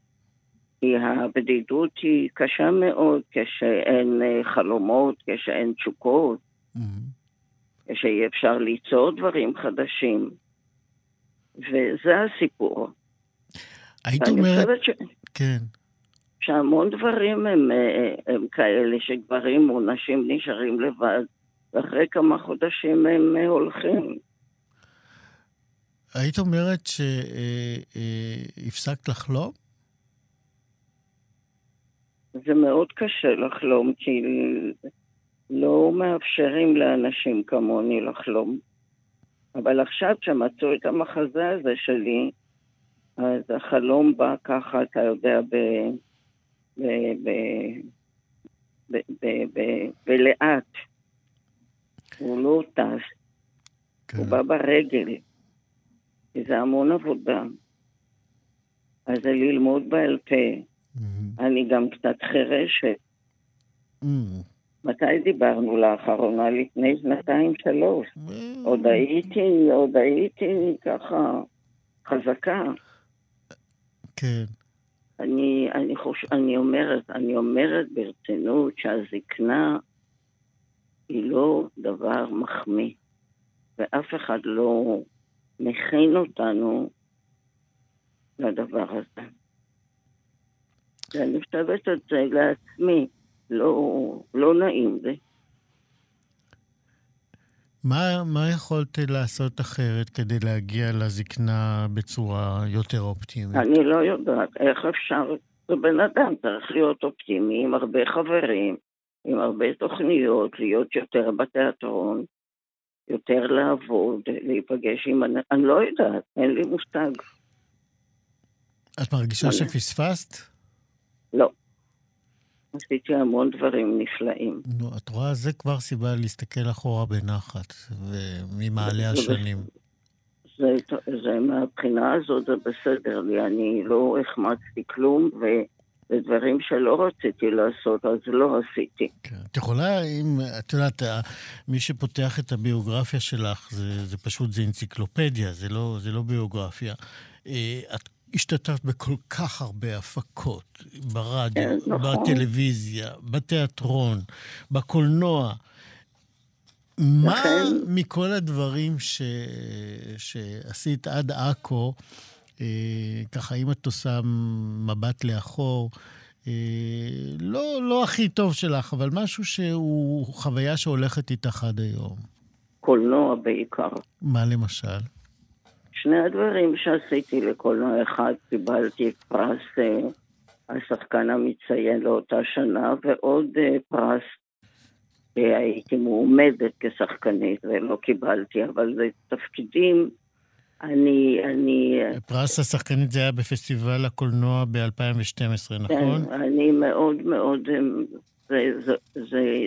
כי הבדידות היא קשה מאוד כשאין אה, חלומות, כשאין תשוקות, mm-hmm. כשאי אפשר ליצור דברים חדשים. וזה הסיפור. היית אומרת... ש... כן. שהמון דברים הם, אה, הם כאלה שגברים או נשים נשארים לבד, ואחרי כמה חודשים הם אה, הולכים. היית אומרת שהפסקת לחלום? זה מאוד קשה לחלום, כי לא מאפשרים לאנשים כמוני לחלום. אבל עכשיו כשמצאו את המחזה הזה שלי, אז החלום בא ככה, אתה יודע, ב... ב... ב... ב... ב... ב... בלאט. הוא לא טס, כן. הוא בא ברגל. זה המון עבודה. אז זה ללמוד בעל פה, Mm-hmm. אני גם קצת חירשת. Mm-hmm. מתי דיברנו לאחרונה? לפני שנתיים, שלוש. עוד הייתי, עוד הייתי ככה חזקה. כן. אני, אני, חוש... אני אומרת, אני אומרת ברצינות שהזקנה היא לא דבר מחמיא, ואף אחד לא מכין אותנו לדבר הזה. ואני חושבת את זה לעצמי, לא, לא נעים לי. מה, מה יכולת לעשות אחרת כדי להגיע לזקנה בצורה יותר אופטימית? אני לא יודעת איך אפשר. זה בן אדם צריך להיות אופטימי עם הרבה חברים, עם הרבה תוכניות, להיות יותר בתיאטרון, יותר לעבוד, להיפגש עם... אני לא יודעת, אין לי מושג. את מרגישה שפספסת? לא. עשיתי המון דברים נפלאים. נו, את רואה, זה כבר סיבה להסתכל אחורה בנחת, וממעלה השנים. זה, זה מהבחינה הזאת זה בסדר לי, אני לא החמצתי כלום, ו... ודברים שלא רציתי לעשות, אז לא עשיתי. כן. את יכולה, אם, את יודעת, מי שפותח את הביוגרפיה שלך, זה, זה פשוט, זה אנציקלופדיה, זה לא, זה לא ביוגרפיה. אה, את השתתפת בכל כך הרבה הפקות, ברדיו, כן, נכון. בטלוויזיה, בתיאטרון, בקולנוע. מה מכל הדברים ש... שעשית עד עכו, אה, ככה, אם את עושה מבט לאחור, אה, לא, לא הכי טוב שלך, אבל משהו שהוא חוויה שהולכת איתך עד היום? קולנוע בעיקר. מה למשל? שני הדברים שעשיתי לקולנוע אחד, קיבלתי פרס אה, השחקן המציין לאותה שנה, ועוד אה, פרס אה, הייתי מועמדת כשחקנית ולא קיבלתי, אבל זה תפקידים, אני... אני פרס השחקנית זה היה בפסטיבל הקולנוע ב-2012, נכון? כן, אני מאוד מאוד... זה, זה, זה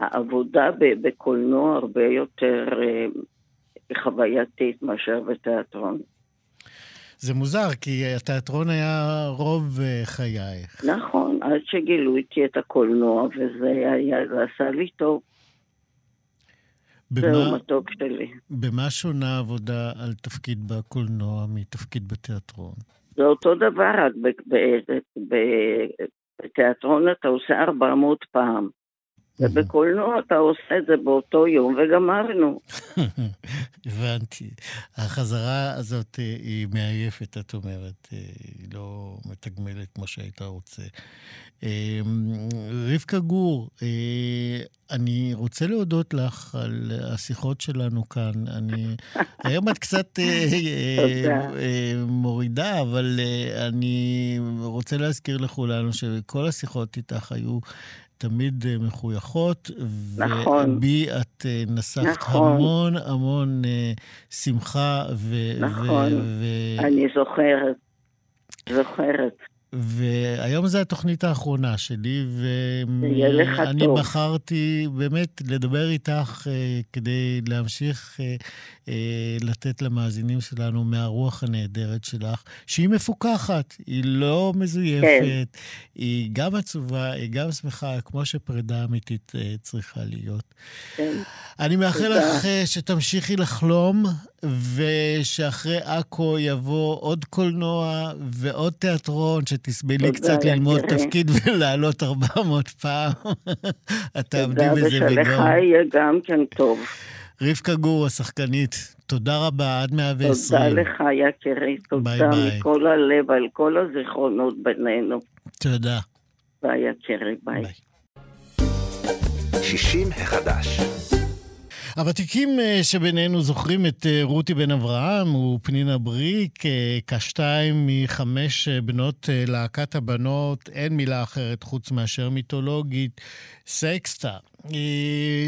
העבודה בקולנוע הרבה יותר חווייתית מאשר בתיאטרון. זה מוזר, כי התיאטרון היה רוב אה, חייך. נכון, עד שגילו איתי את הקולנוע, וזה היה, זה עשה לי טוב. במה, זהו מתוק שלי. במה שונה עבודה על תפקיד בקולנוע מתפקיד בתיאטרון? זה אותו דבר, רק בתיאטרון אתה עושה 400 פעם. ובקולנוע אתה עושה את זה באותו יום וגמרנו. <laughs> הבנתי. החזרה הזאת אה, היא מעייפת, את אומרת. אה, היא לא מתגמלת כמו שהיית רוצה. אה, רבקה גור, אני רוצה להודות לך על השיחות שלנו כאן. אני... <laughs> היום את קצת מורידה, אבל אני רוצה להזכיר לכולנו שכל השיחות איתך היו תמיד אה, מחויכות, נכון. ובי את אה, נספת נכון. המון המון uh, שמחה. ו- נכון, ו- אני זוכרת, זוכרת. והיום זו התוכנית האחרונה שלי, ואני בחרתי באמת לדבר איתך אה, כדי להמשיך אה, אה, לתת למאזינים שלנו מהרוח הנהדרת שלך, שהיא מפוקחת, היא לא מזויפת, כן. היא גם עצובה, היא גם שמחה, כמו שפרידה אמיתית אה, צריכה להיות. כן. אני מאחל לך אה, שתמשיכי לחלום, ושאחרי עכו יבוא עוד קולנוע ועוד תיאטרון, שתסבלי קצת ללמוד תפקיד ולעלות 400 פעם. <laughs> את תעמדי בזה בגאון. תודה, ושלך יהיה גם כן טוב. רבקה גור, השחקנית, תודה רבה, עד 120. תודה לך, יקירי. תודה ביי ביי. מכל הלב על כל הזיכרונות בינינו. תודה. ביי, יקירי, ביי. ביי. 60 החדש. הוותיקים אה, שבינינו זוכרים את אה, רותי בן אברהם ופנינה בריק, אה, כשתיים מחמש בנות להקת הבנות, אין מילה אחרת חוץ מאשר מיתולוגית, סקסטה.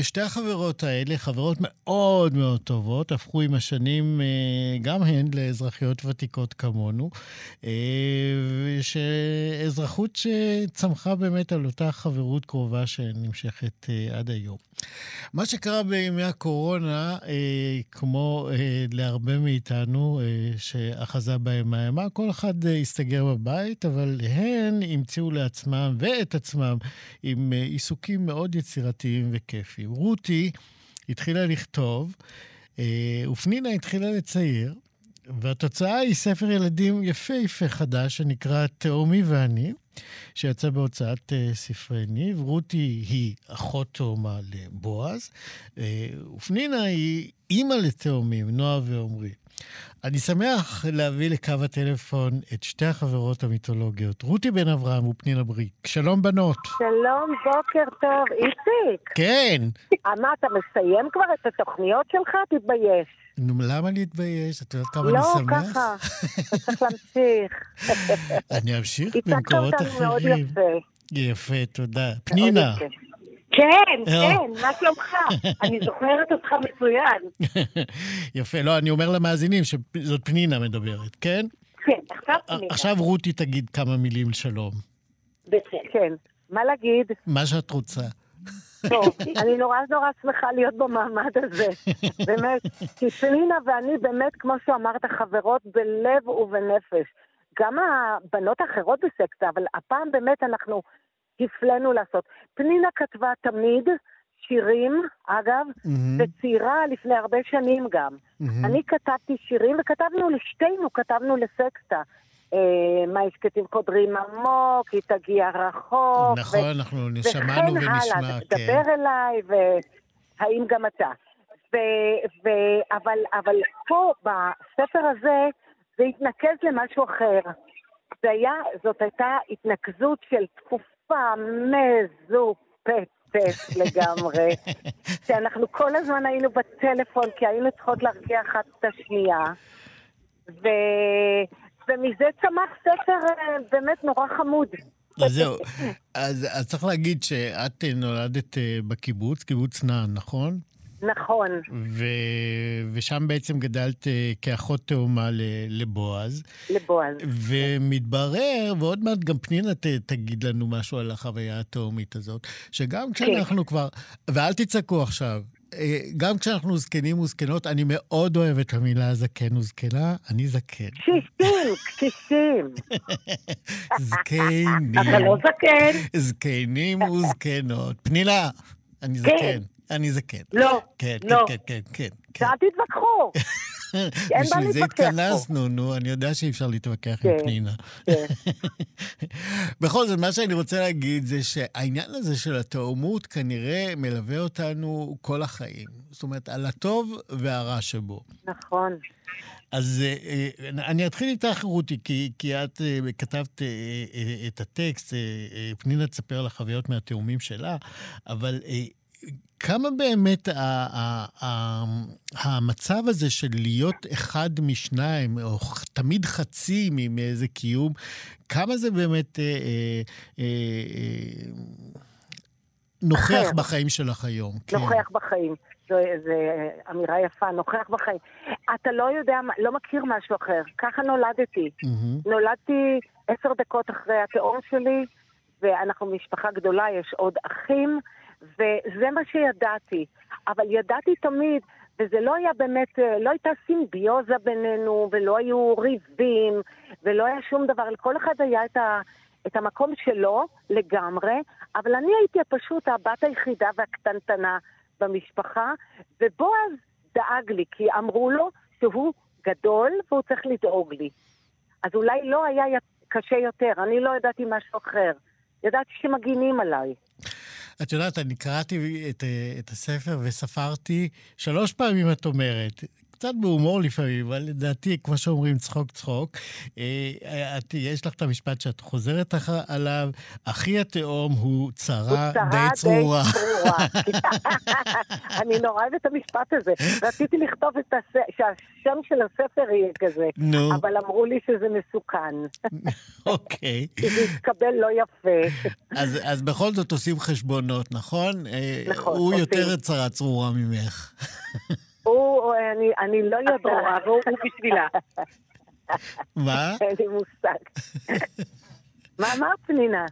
שתי החברות האלה, חברות מאוד מאוד טובות, הפכו עם השנים גם הן לאזרחיות ותיקות כמונו, שאזרחות שצמחה באמת על אותה חברות קרובה שנמשכת עד היום. מה שקרה בימי הקורונה, כמו להרבה מאיתנו שאחזה בהם האימה, כל אחד הסתגר בבית, אבל הן המציאו לעצמם ואת עצמם עם עיסוקים מאוד יצירתיים. וכיפיים. רותי התחילה לכתוב, אה, ופנינה התחילה לצייר, והתוצאה היא ספר ילדים יפהפה חדש שנקרא תאומי ואני, שיצא בהוצאת uh, ספרי ניב. רותי היא אחות תאומה לבועז, uh, ופנינה היא אימא לתאומים, נועה ועומרי. אני שמח להביא לקו הטלפון את שתי החברות המיתולוגיות, רותי בן אברהם ופנינה בריק. שלום בנות. שלום, בוקר טוב. איציק. כן. מה, אתה מסיים כבר את התוכניות שלך? תתבייש. נו, למה להתבייש? את יודעת כמה לא, אני שמח? לא, ככה. אתה צריך להמשיך. <laughs> אני אמשיך במקומות אחרים. יפה. תודה. פנינה. כן, אה. כן, מה שלומך? <laughs> אני זוכרת אותך מצוין. <laughs> יפה, לא, אני אומר למאזינים שזאת פנינה מדברת, כן? כן, עכשיו פנינה. עכשיו רותי תגיד כמה מילים שלום. בסדר. כן, מה להגיד? מה שאת רוצה. טוב, <laughs> אני נורא נורא שמחה להיות במעמד הזה. <laughs> באמת, כי פנינה ואני באמת, כמו שאמרת, חברות בלב ובנפש. גם הבנות האחרות בסקציה, אבל הפעם באמת אנחנו הפלאנו לעשות. פנינה כתבה תמיד שירים, אגב, mm-hmm. וצעירה לפני הרבה שנים גם. Mm-hmm. אני כתבתי שירים, וכתבנו לשתינו, כתבנו לסקסטה. אה, מה השקטים קודרים עמוק, היא תגיע רחוק. נכון, ו- אנחנו שמענו ונשמע, וכן הלאה, כן. תדבר אליי, והאם גם אתה. ו- ו- אבל, אבל פה, בספר הזה, זה התנקז למשהו אחר. זה היה, זאת הייתה התנקזות של תקופה מזופתת <laughs> לגמרי, שאנחנו כל הזמן היינו בטלפון, כי היינו צריכות להרגיע אחת את השנייה. ו... ומזה צמח ספר אה, באמת נורא חמוד. אז זהו, אז, אז צריך להגיד שאת נולדת אה, בקיבוץ, קיבוץ נען, נכון? נכון. ו... ושם בעצם גדלת אה, כאחות תאומה לבועז. לבועז. ומתברר, ועוד מעט גם פנינה ת, תגיד לנו משהו על החוויה התאומית הזאת, שגם כשאנחנו כן. כבר, ואל תצעקו עכשיו, אה, גם כשאנחנו זקנים וזקנות, אני מאוד אוהב את המילה זקן וזקנה, אני זקן. קשישים, קשישים. זקנים. אתה לא זקן. זקנים וזקנות. פנינה, אני כן. זקן. אני זקן. לא, כן, לא. כן, כן, כן, כן. אל תתווכחו. בשביל זה התכנסנו, נו, אני יודע שאי אפשר להתווכח עם כן, פנינה. כן. <laughs> בכל זאת, מה שאני רוצה להגיד זה שהעניין הזה של התאומות כנראה מלווה אותנו כל החיים. זאת אומרת, על הטוב והרע שבו. נכון. אז אה, אה, אני אתחיל איתך, רותי, כי, כי את אה, כתבת את הטקסט, פנינה תספר על החוויות מהתאומים שלה, אבל כמה באמת המצב הזה של להיות אחד משניים, או תמיד חצי מאיזה קיום, כמה זה באמת אה, אה, אה, נוכח בחיים שלך היום. כן. נוכח בחיים. זו, אמירה יפה, נוכח בחיים. אתה לא יודע, לא מכיר משהו אחר. ככה נולדתי. נולדתי עשר דקות אחרי התאום שלי, ואנחנו משפחה גדולה, יש עוד אחים, וזה מה שידעתי. אבל ידעתי תמיד, וזה לא היה באמת, לא הייתה סימביוזה בינינו, ולא היו ריבים, ולא היה שום דבר. לכל אחד היה את, ה, את המקום שלו לגמרי, אבל אני הייתי פשוט הבת היחידה והקטנטנה במשפחה, ובועז דאג לי, כי אמרו לו שהוא גדול והוא צריך לדאוג לי. אז אולי לא היה קשה יותר, אני לא ידעתי משהו אחר. ידעתי שמגינים עליי. את יודעת, אני קראתי את, את הספר וספרתי שלוש פעמים, את אומרת. קצת בהומור לפעמים, אבל לדעתי, כמו שאומרים, צחוק צחוק. אה, את, יש לך את המשפט שאת חוזרת עליו, אחי התאום הוא צרה די צרורה. <laughs> <laughs> אני נורא אוהבת את המשפט הזה. רציתי לכתוב את הס... שהשם של הספר יהיה כזה. אבל אמרו לי שזה מסוכן. <laughs> אוקיי. שזה יתקבל לא יפה. אז, אז בכל זאת עושים חשבונות, נכון? אה, נכון. הוא יותר צרה צרורה ממך. הוא, אני, אני לא יודעת. והוא <laughs> בשבילה. מה? אין לי מושג. <laughs> מה אמרת, פנינה?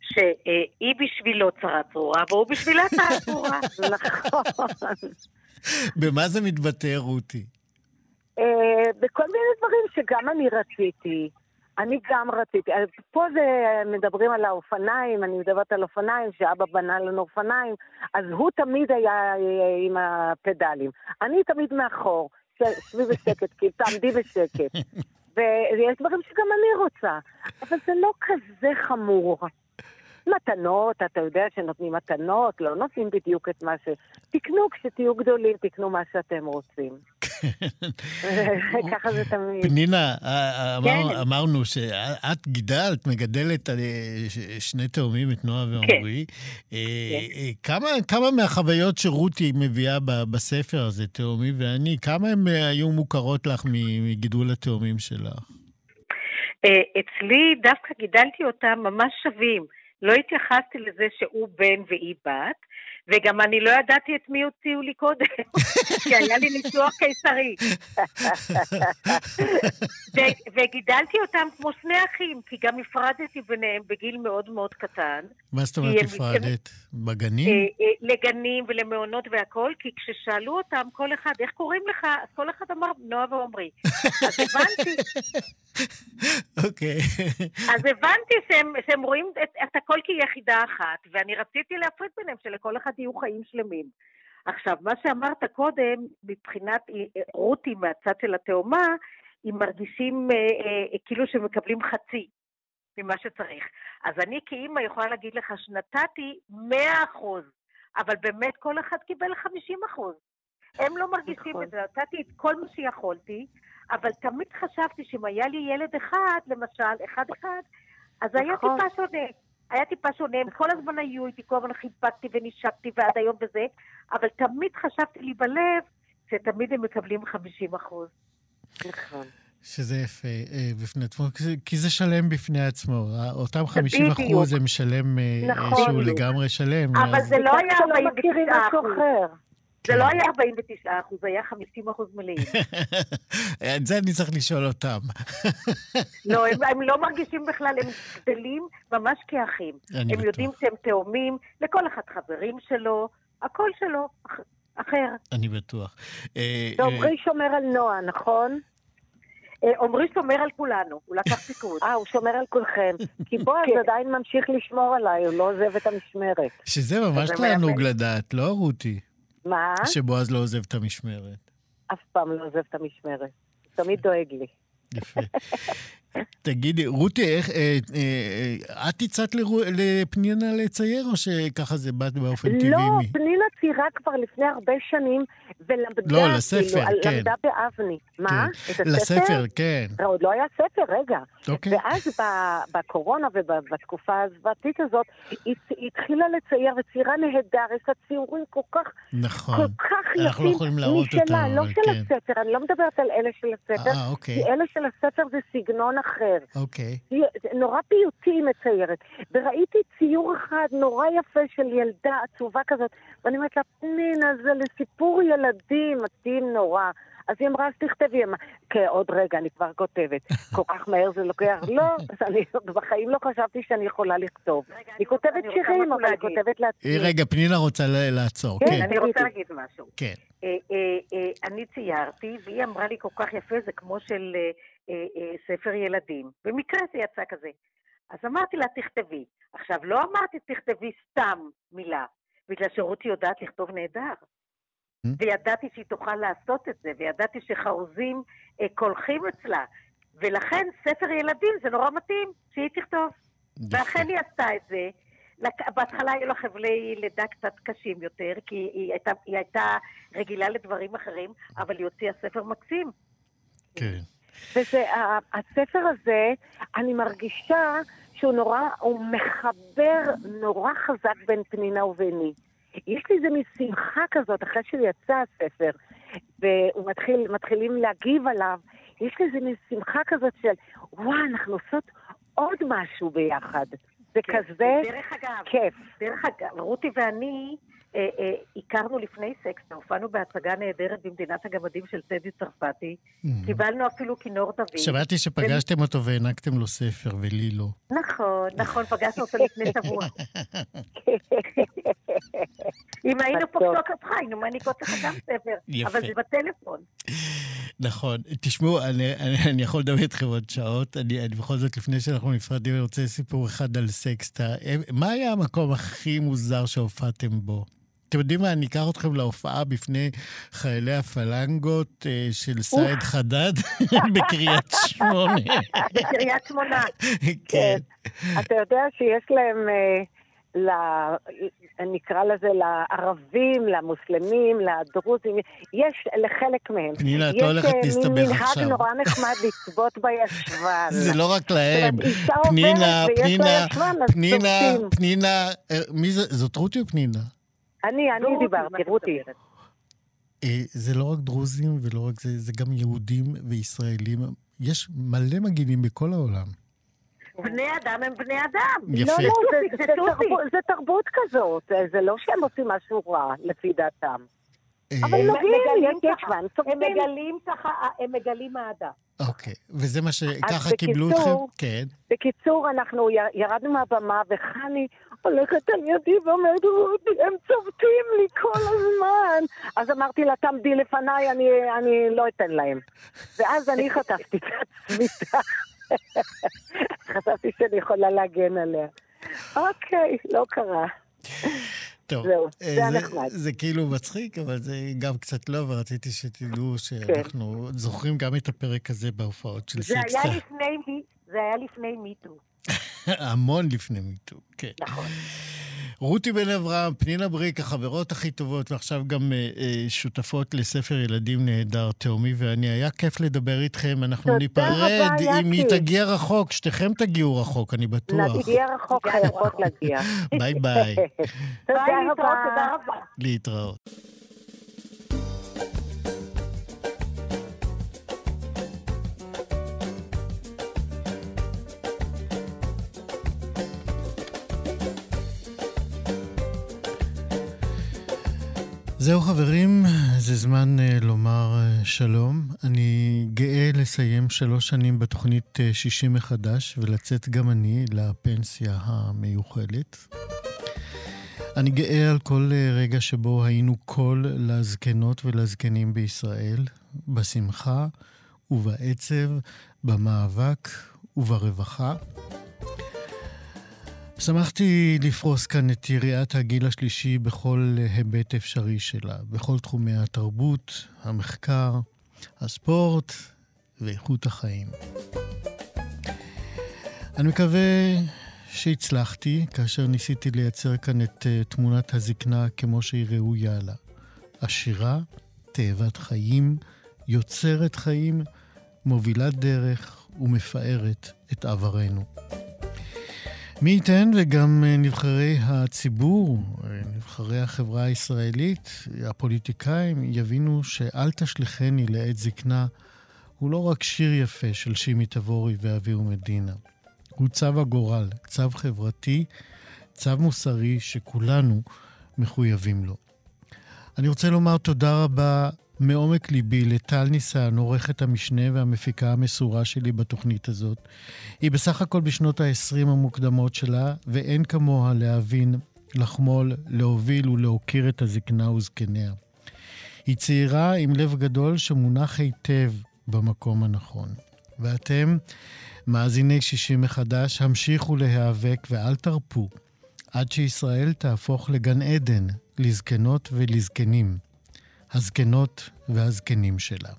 שהיא בשבילו צרה צרורה, והוא בשבילה צרה צרורה. <laughs> נכון. במה זה מתבטא, רותי? אה, בכל מיני דברים שגם אני רציתי. אני גם רציתי. אה, פה זה, מדברים על האופניים, אני מדברת על אופניים, שאבא בנה לנו אופניים, אז הוא תמיד היה אה, עם הפדלים. אני תמיד מאחור, שבי בשקט, כי תעמדי בשקט. <laughs> ויש דברים שגם אני רוצה, אבל זה לא כזה חמור. מתנות, אתה יודע שנותנים מתנות, לא נותנים בדיוק את מה ש... תקנו כשתהיו גדולים, תקנו מה שאתם רוצים. <laughs> ככה זה תמיד. פנינה, אמר, כן. אמרנו שאת גידלת, מגדלת אה, שני תאומים, את נועה ועמרי. כן. אה, כן. אה, כמה, כמה מהחוויות שרותי מביאה בספר הזה, תאומי ואני, כמה הן היו מוכרות לך מגידול התאומים שלך? אצלי דווקא גידלתי אותם ממש שווים. לא התייחסתי לזה שהוא בן והיא בת, וגם אני לא ידעתי את מי הוציאו לי קודם, כי היה לי ניתוח קיסרי. וגידלתי אותם כמו שני אחים, כי גם הפרדתי ביניהם בגיל מאוד מאוד קטן. מה זאת אומרת הפרדת? בגנים? אה, אה, לגנים ולמעונות והכול, כי כששאלו אותם, כל אחד, איך קוראים לך? אז כל אחד אמר, נועה ועומרי. אז הבנתי. אוקיי. אז הבנתי שהם רואים את הכל כיחידה אחת, ואני רציתי להפריד ביניהם, שלכל אחד יהיו חיים שלמים. עכשיו, מה שאמרת קודם, מבחינת רותי מהצד של התאומה, הם מרגישים אה, אה, כאילו שמקבלים חצי ממה שצריך. אז אני כאימא יכולה להגיד לך שנתתי 100 אחוז, אבל באמת כל אחד קיבל 50 אחוז. הם לא מרגישים נכון. את זה, נתתי את כל מה שיכולתי, אבל תמיד חשבתי שאם היה לי ילד אחד, למשל, אחד-אחד, אז נכון. היה טיפה שונה. היה טיפה שונה, הם כל הזמן היו איתי, כל הזמן חיבקתי ונשקתי ועד היום וזה, אבל תמיד חשבתי לי בלב שתמיד הם מקבלים 50 אחוז. נכון. שזה יפה אה, בפני עצמו, כי זה שלם בפני עצמו. אותם 50 אחוז הם שלם, אה, נכון. שהוא לגמרי שלם. אבל זה לא היה 49 אחוז. זה לא היה 49 אחוז, זה היה 50 אחוז מלאים. <laughs> את זה אני צריך לשאול אותם. <laughs> לא, הם, הם לא מרגישים בכלל, הם גדלים ממש כאחים. הם בטוח. יודעים שהם תאומים, לכל אחד חברים שלו, הכל שלו, אחר. אני בטוח. ועמרי אה, שומר על נועה, נכון? אה, עמרי שומר על כולנו, הוא לקח פיקוד. <laughs> אה, הוא שומר על כולכם. כי בועז כן. עדיין ממשיך לשמור עליי, הוא לא עוזב את המשמרת. שזה ממש תענוג לדעת, לא רותי? מה? שבועז לא עוזב את המשמרת. אף פעם לא עוזב את המשמרת. תמיד דואג לי. יפה. תגידי, רותי, איך, אה, אה, את הצעת לפנינה לצייר, או שככה זה באת באופן טבעי? לא, פנינה ציירה כבר לפני הרבה שנים, ולמדה, לא, לספר, כאילו, כן. למדה באבני. כן. מה? את הספר? לספר, כן. לא, עוד לא היה ספר, רגע. אוקיי. ואז בקורונה ובתקופה הזוועתית הזאת, היא התחילה לצייר, וציירה נהדר, יש לה ציורים כל כך, נכון. כל כך יפים. אנחנו לא יכולים להראות אותם, לא של כן. הספר, אני לא מדברת על אלה של הספר, אה, אוקיי. כי אלה של הספר זה סגנון אחר. אוקיי. היא נורא פיוטי היא מציירת. וראיתי ציור אחד נורא יפה של ילדה עצובה כזאת, ואני אומרת לה, פנינה, זה לסיפור ילדים, מתאים נורא. אז היא אמרה, אז תכתבי, אמרה, כן, עוד רגע, אני כבר כותבת. <laughs> כל כך מהר זה לוקח? לא, אז אני בחיים לא חשבתי שאני יכולה לכתוב. אני כותבת שירים, אבל אני כותבת לעצמי. רגע, פנינה רוצה לעצור. כן, כן, אני רוצה להגיד משהו. כן. אה, אה, אה, אני ציירתי, והיא אמרה לי כל כך יפה, זה כמו של ספר ילדים. במקרה זה יצא כזה. אז אמרתי לה, תכתבי. עכשיו, לא אמרתי, תכתבי סתם מילה, בגלל שרותי יודעת לכתוב נהדר. Mm. וידעתי שהיא תוכל לעשות את זה, וידעתי שחרוזים אה, קולחים אצלה. ולכן ספר ילדים זה נורא מתאים שהיא תכתוב. ואכן היא עשתה את זה. בהתחלה היו לה חבלי לידה קצת קשים יותר, כי היא הייתה, היא הייתה רגילה לדברים אחרים, אבל היא הוציאה ספר מקסים. כן. וזה, הספר הזה, אני מרגישה שהוא נורא, הוא מחבר נורא חזק בין פנינה וביני. יש לי איזה מין שמחה כזאת אחרי שיצא הספר, ומתחילים להגיב עליו, יש לי איזה מין שמחה כזאת של, וואו, אנחנו עושות עוד משהו ביחד. זה כזה דרך אגב, כיף. דרך אגב, רותי ואני אה, אה, הכרנו לפני סקס, הופענו בהצגה נהדרת במדינת הגמדים של טדי צרפתי, קיבלנו אפילו כינור דוד. שמעתי שפגשתם אותו והענקתם לו ספר, ולי לא. נכון, נכון, פגשנו אותו לפני שבוע. <laughs> אם היינו פוגשות אותך, היינו מעניקות לך גם ספר, יפה. אבל זה בטלפון. נכון. תשמעו, אני, אני, אני יכול לדבר איתכם עוד שעות. אני, אני בכל זאת, לפני שאנחנו נפרדים, אני רוצה סיפור אחד על סקסטה. אה, מה היה המקום הכי מוזר שהופעתם בו? אתם יודעים מה, אני אקח אתכם להופעה בפני חיילי הפלנגות אה, של סייד חדד <laughs> בקריית שמונה. בקריית שמונה. <laughs> כן. אתה יודע שיש להם, אה, ל... נקרא לזה לערבים, למוסלמים, לדרוזים, יש לחלק מהם. פנינה, את לא הולכת יש אה, להסתבך מנהג עכשיו. נורא נחמד לצבות בישבן. זה לא רק להם. פנינה, פנינה, פנינה. פנינה, מי זה? זאת רותי או פנינה? אני, אני רותי, דיברתי, רותי. אה, זה לא רק דרוזים ולא רק זה, זה גם יהודים וישראלים. יש מלא מגינים בכל העולם. בני אדם הם בני אדם. יפה. לא, לא, זה- זה זה טובי. תרבות- זה תרבות כזאת, זה- זה לא שהם עושים משהו רע, לפי דעתם. אה, אבל נוגעים, מגלים ככה, הם. מגלים ככה, הם מגלים אהדה. אוקיי, וזה מה שככה קיבלו אתכם? בקיצור- כן. בקיצור, אנחנו ירדנו מהבמה, וחני הולכת על ידי ואומרת, רותי, הם צובטים לי כל הזמן. אז אמרתי לה, תעמדי לפניי, אני, אני לא אתן להם. ואז אני חטפתי את עצמי. <laughs> חשבתי שאני יכולה להגן עליה. אוקיי, לא קרה. טוב, זהו, אה, זה היה נחמד. זה כאילו מצחיק, אבל זה גם קצת לא, ורציתי שתדעו כן. שאנחנו זוכרים גם את הפרק הזה בהופעות של זה סיקסטה. זה היה לפני Me Too. המון לפני Me Too, כן. נכון. רותי בן אברהם, פנינה בריק, החברות הכי טובות, ועכשיו גם אה, אה, שותפות לספר ילדים נהדר, תאומי ואני. היה כיף לדבר איתכם, אנחנו ניפרד רבה, אם היא. תגיע רחוק, שתיכם תגיעו רחוק, אני בטוח. נגיע רחוק, חייבות להגיע. <laughs> ביי ביי, <laughs> רבה. תודה רבה. להתראות. זהו חברים, זה זמן uh, לומר uh, שלום. אני גאה לסיים שלוש שנים בתוכנית uh, 60 מחדש ולצאת גם אני לפנסיה המיוחלת. אני גאה על כל uh, רגע שבו היינו קול לזקנות ולזקנים בישראל, בשמחה ובעצב, במאבק וברווחה. שמחתי לפרוס כאן את יריעת הגיל השלישי בכל היבט אפשרי שלה, בכל תחומי התרבות, המחקר, הספורט ואיכות החיים. אני מקווה שהצלחתי כאשר ניסיתי לייצר כאן את אה, תמונת הזקנה כמו שהיא ראויה לה. עשירה, תאבת חיים, יוצרת חיים, מובילת דרך ומפארת את עברנו. מי ייתן וגם אה, נבחרי הציבור, אה, נבחרי החברה הישראלית, הפוליטיקאים, יבינו שאל תשליכני לעת זקנה הוא לא רק שיר יפה של שימי תבורי ואביהו מדינה. הוא צו הגורל, צו חברתי, צו מוסרי שכולנו מחויבים לו. אני רוצה לומר תודה רבה מעומק ליבי לטל ניסן, עורכת המשנה והמפיקה המסורה שלי בתוכנית הזאת. היא בסך הכל בשנות ה-20 המוקדמות שלה, ואין כמוה להבין, לחמול, להוביל ולהוקיר את הזקנה וזקניה. היא צעירה עם לב גדול שמונח היטב במקום הנכון. ואתם, מאזיני שישי מחדש, המשיכו להיאבק ואל תרפו, עד שישראל תהפוך לגן עדן לזקנות ולזקנים. הזקנות והזקנים שלה.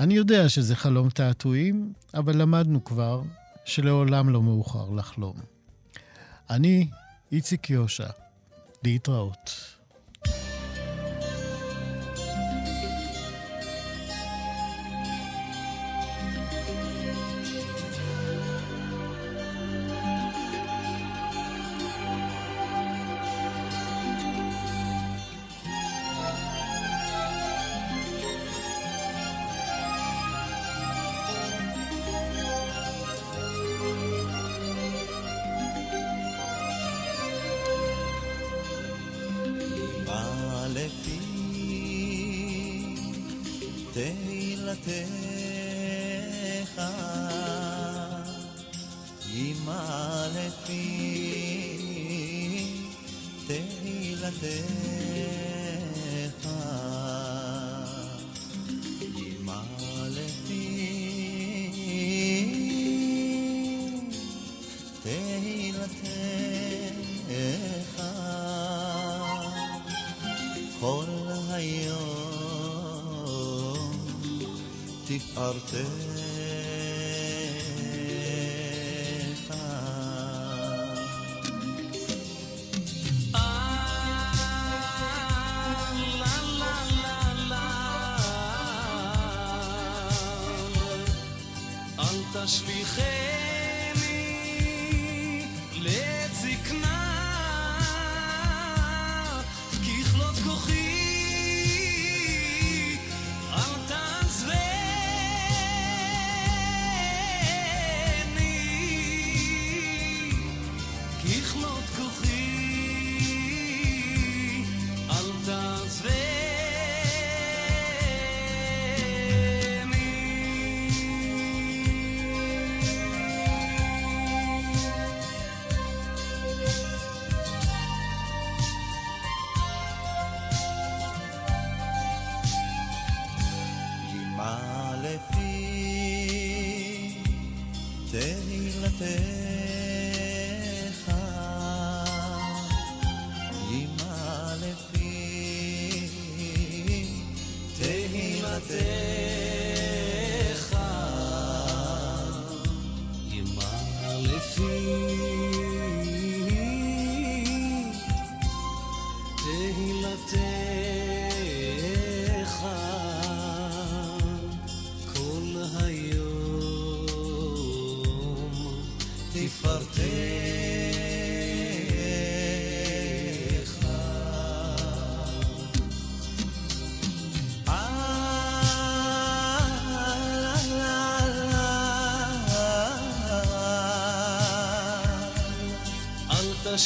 אני יודע שזה חלום תעתועים, אבל למדנו כבר שלעולם לא מאוחר לחלום. אני איציק יושע, להתראות. ככלות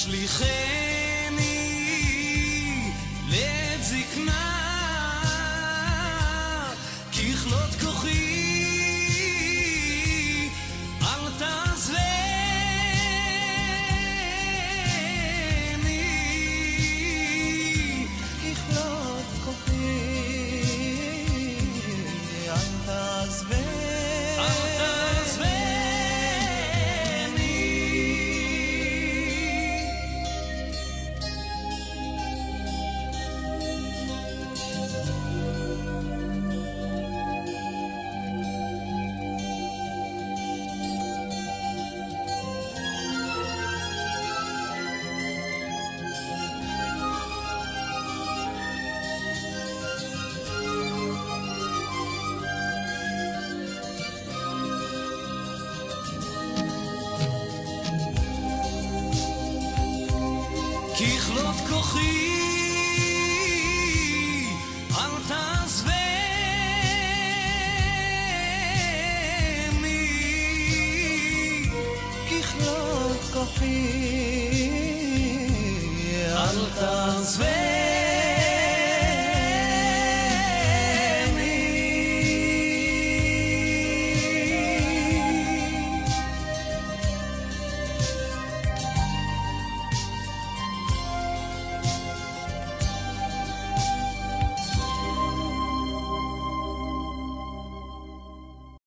כוחי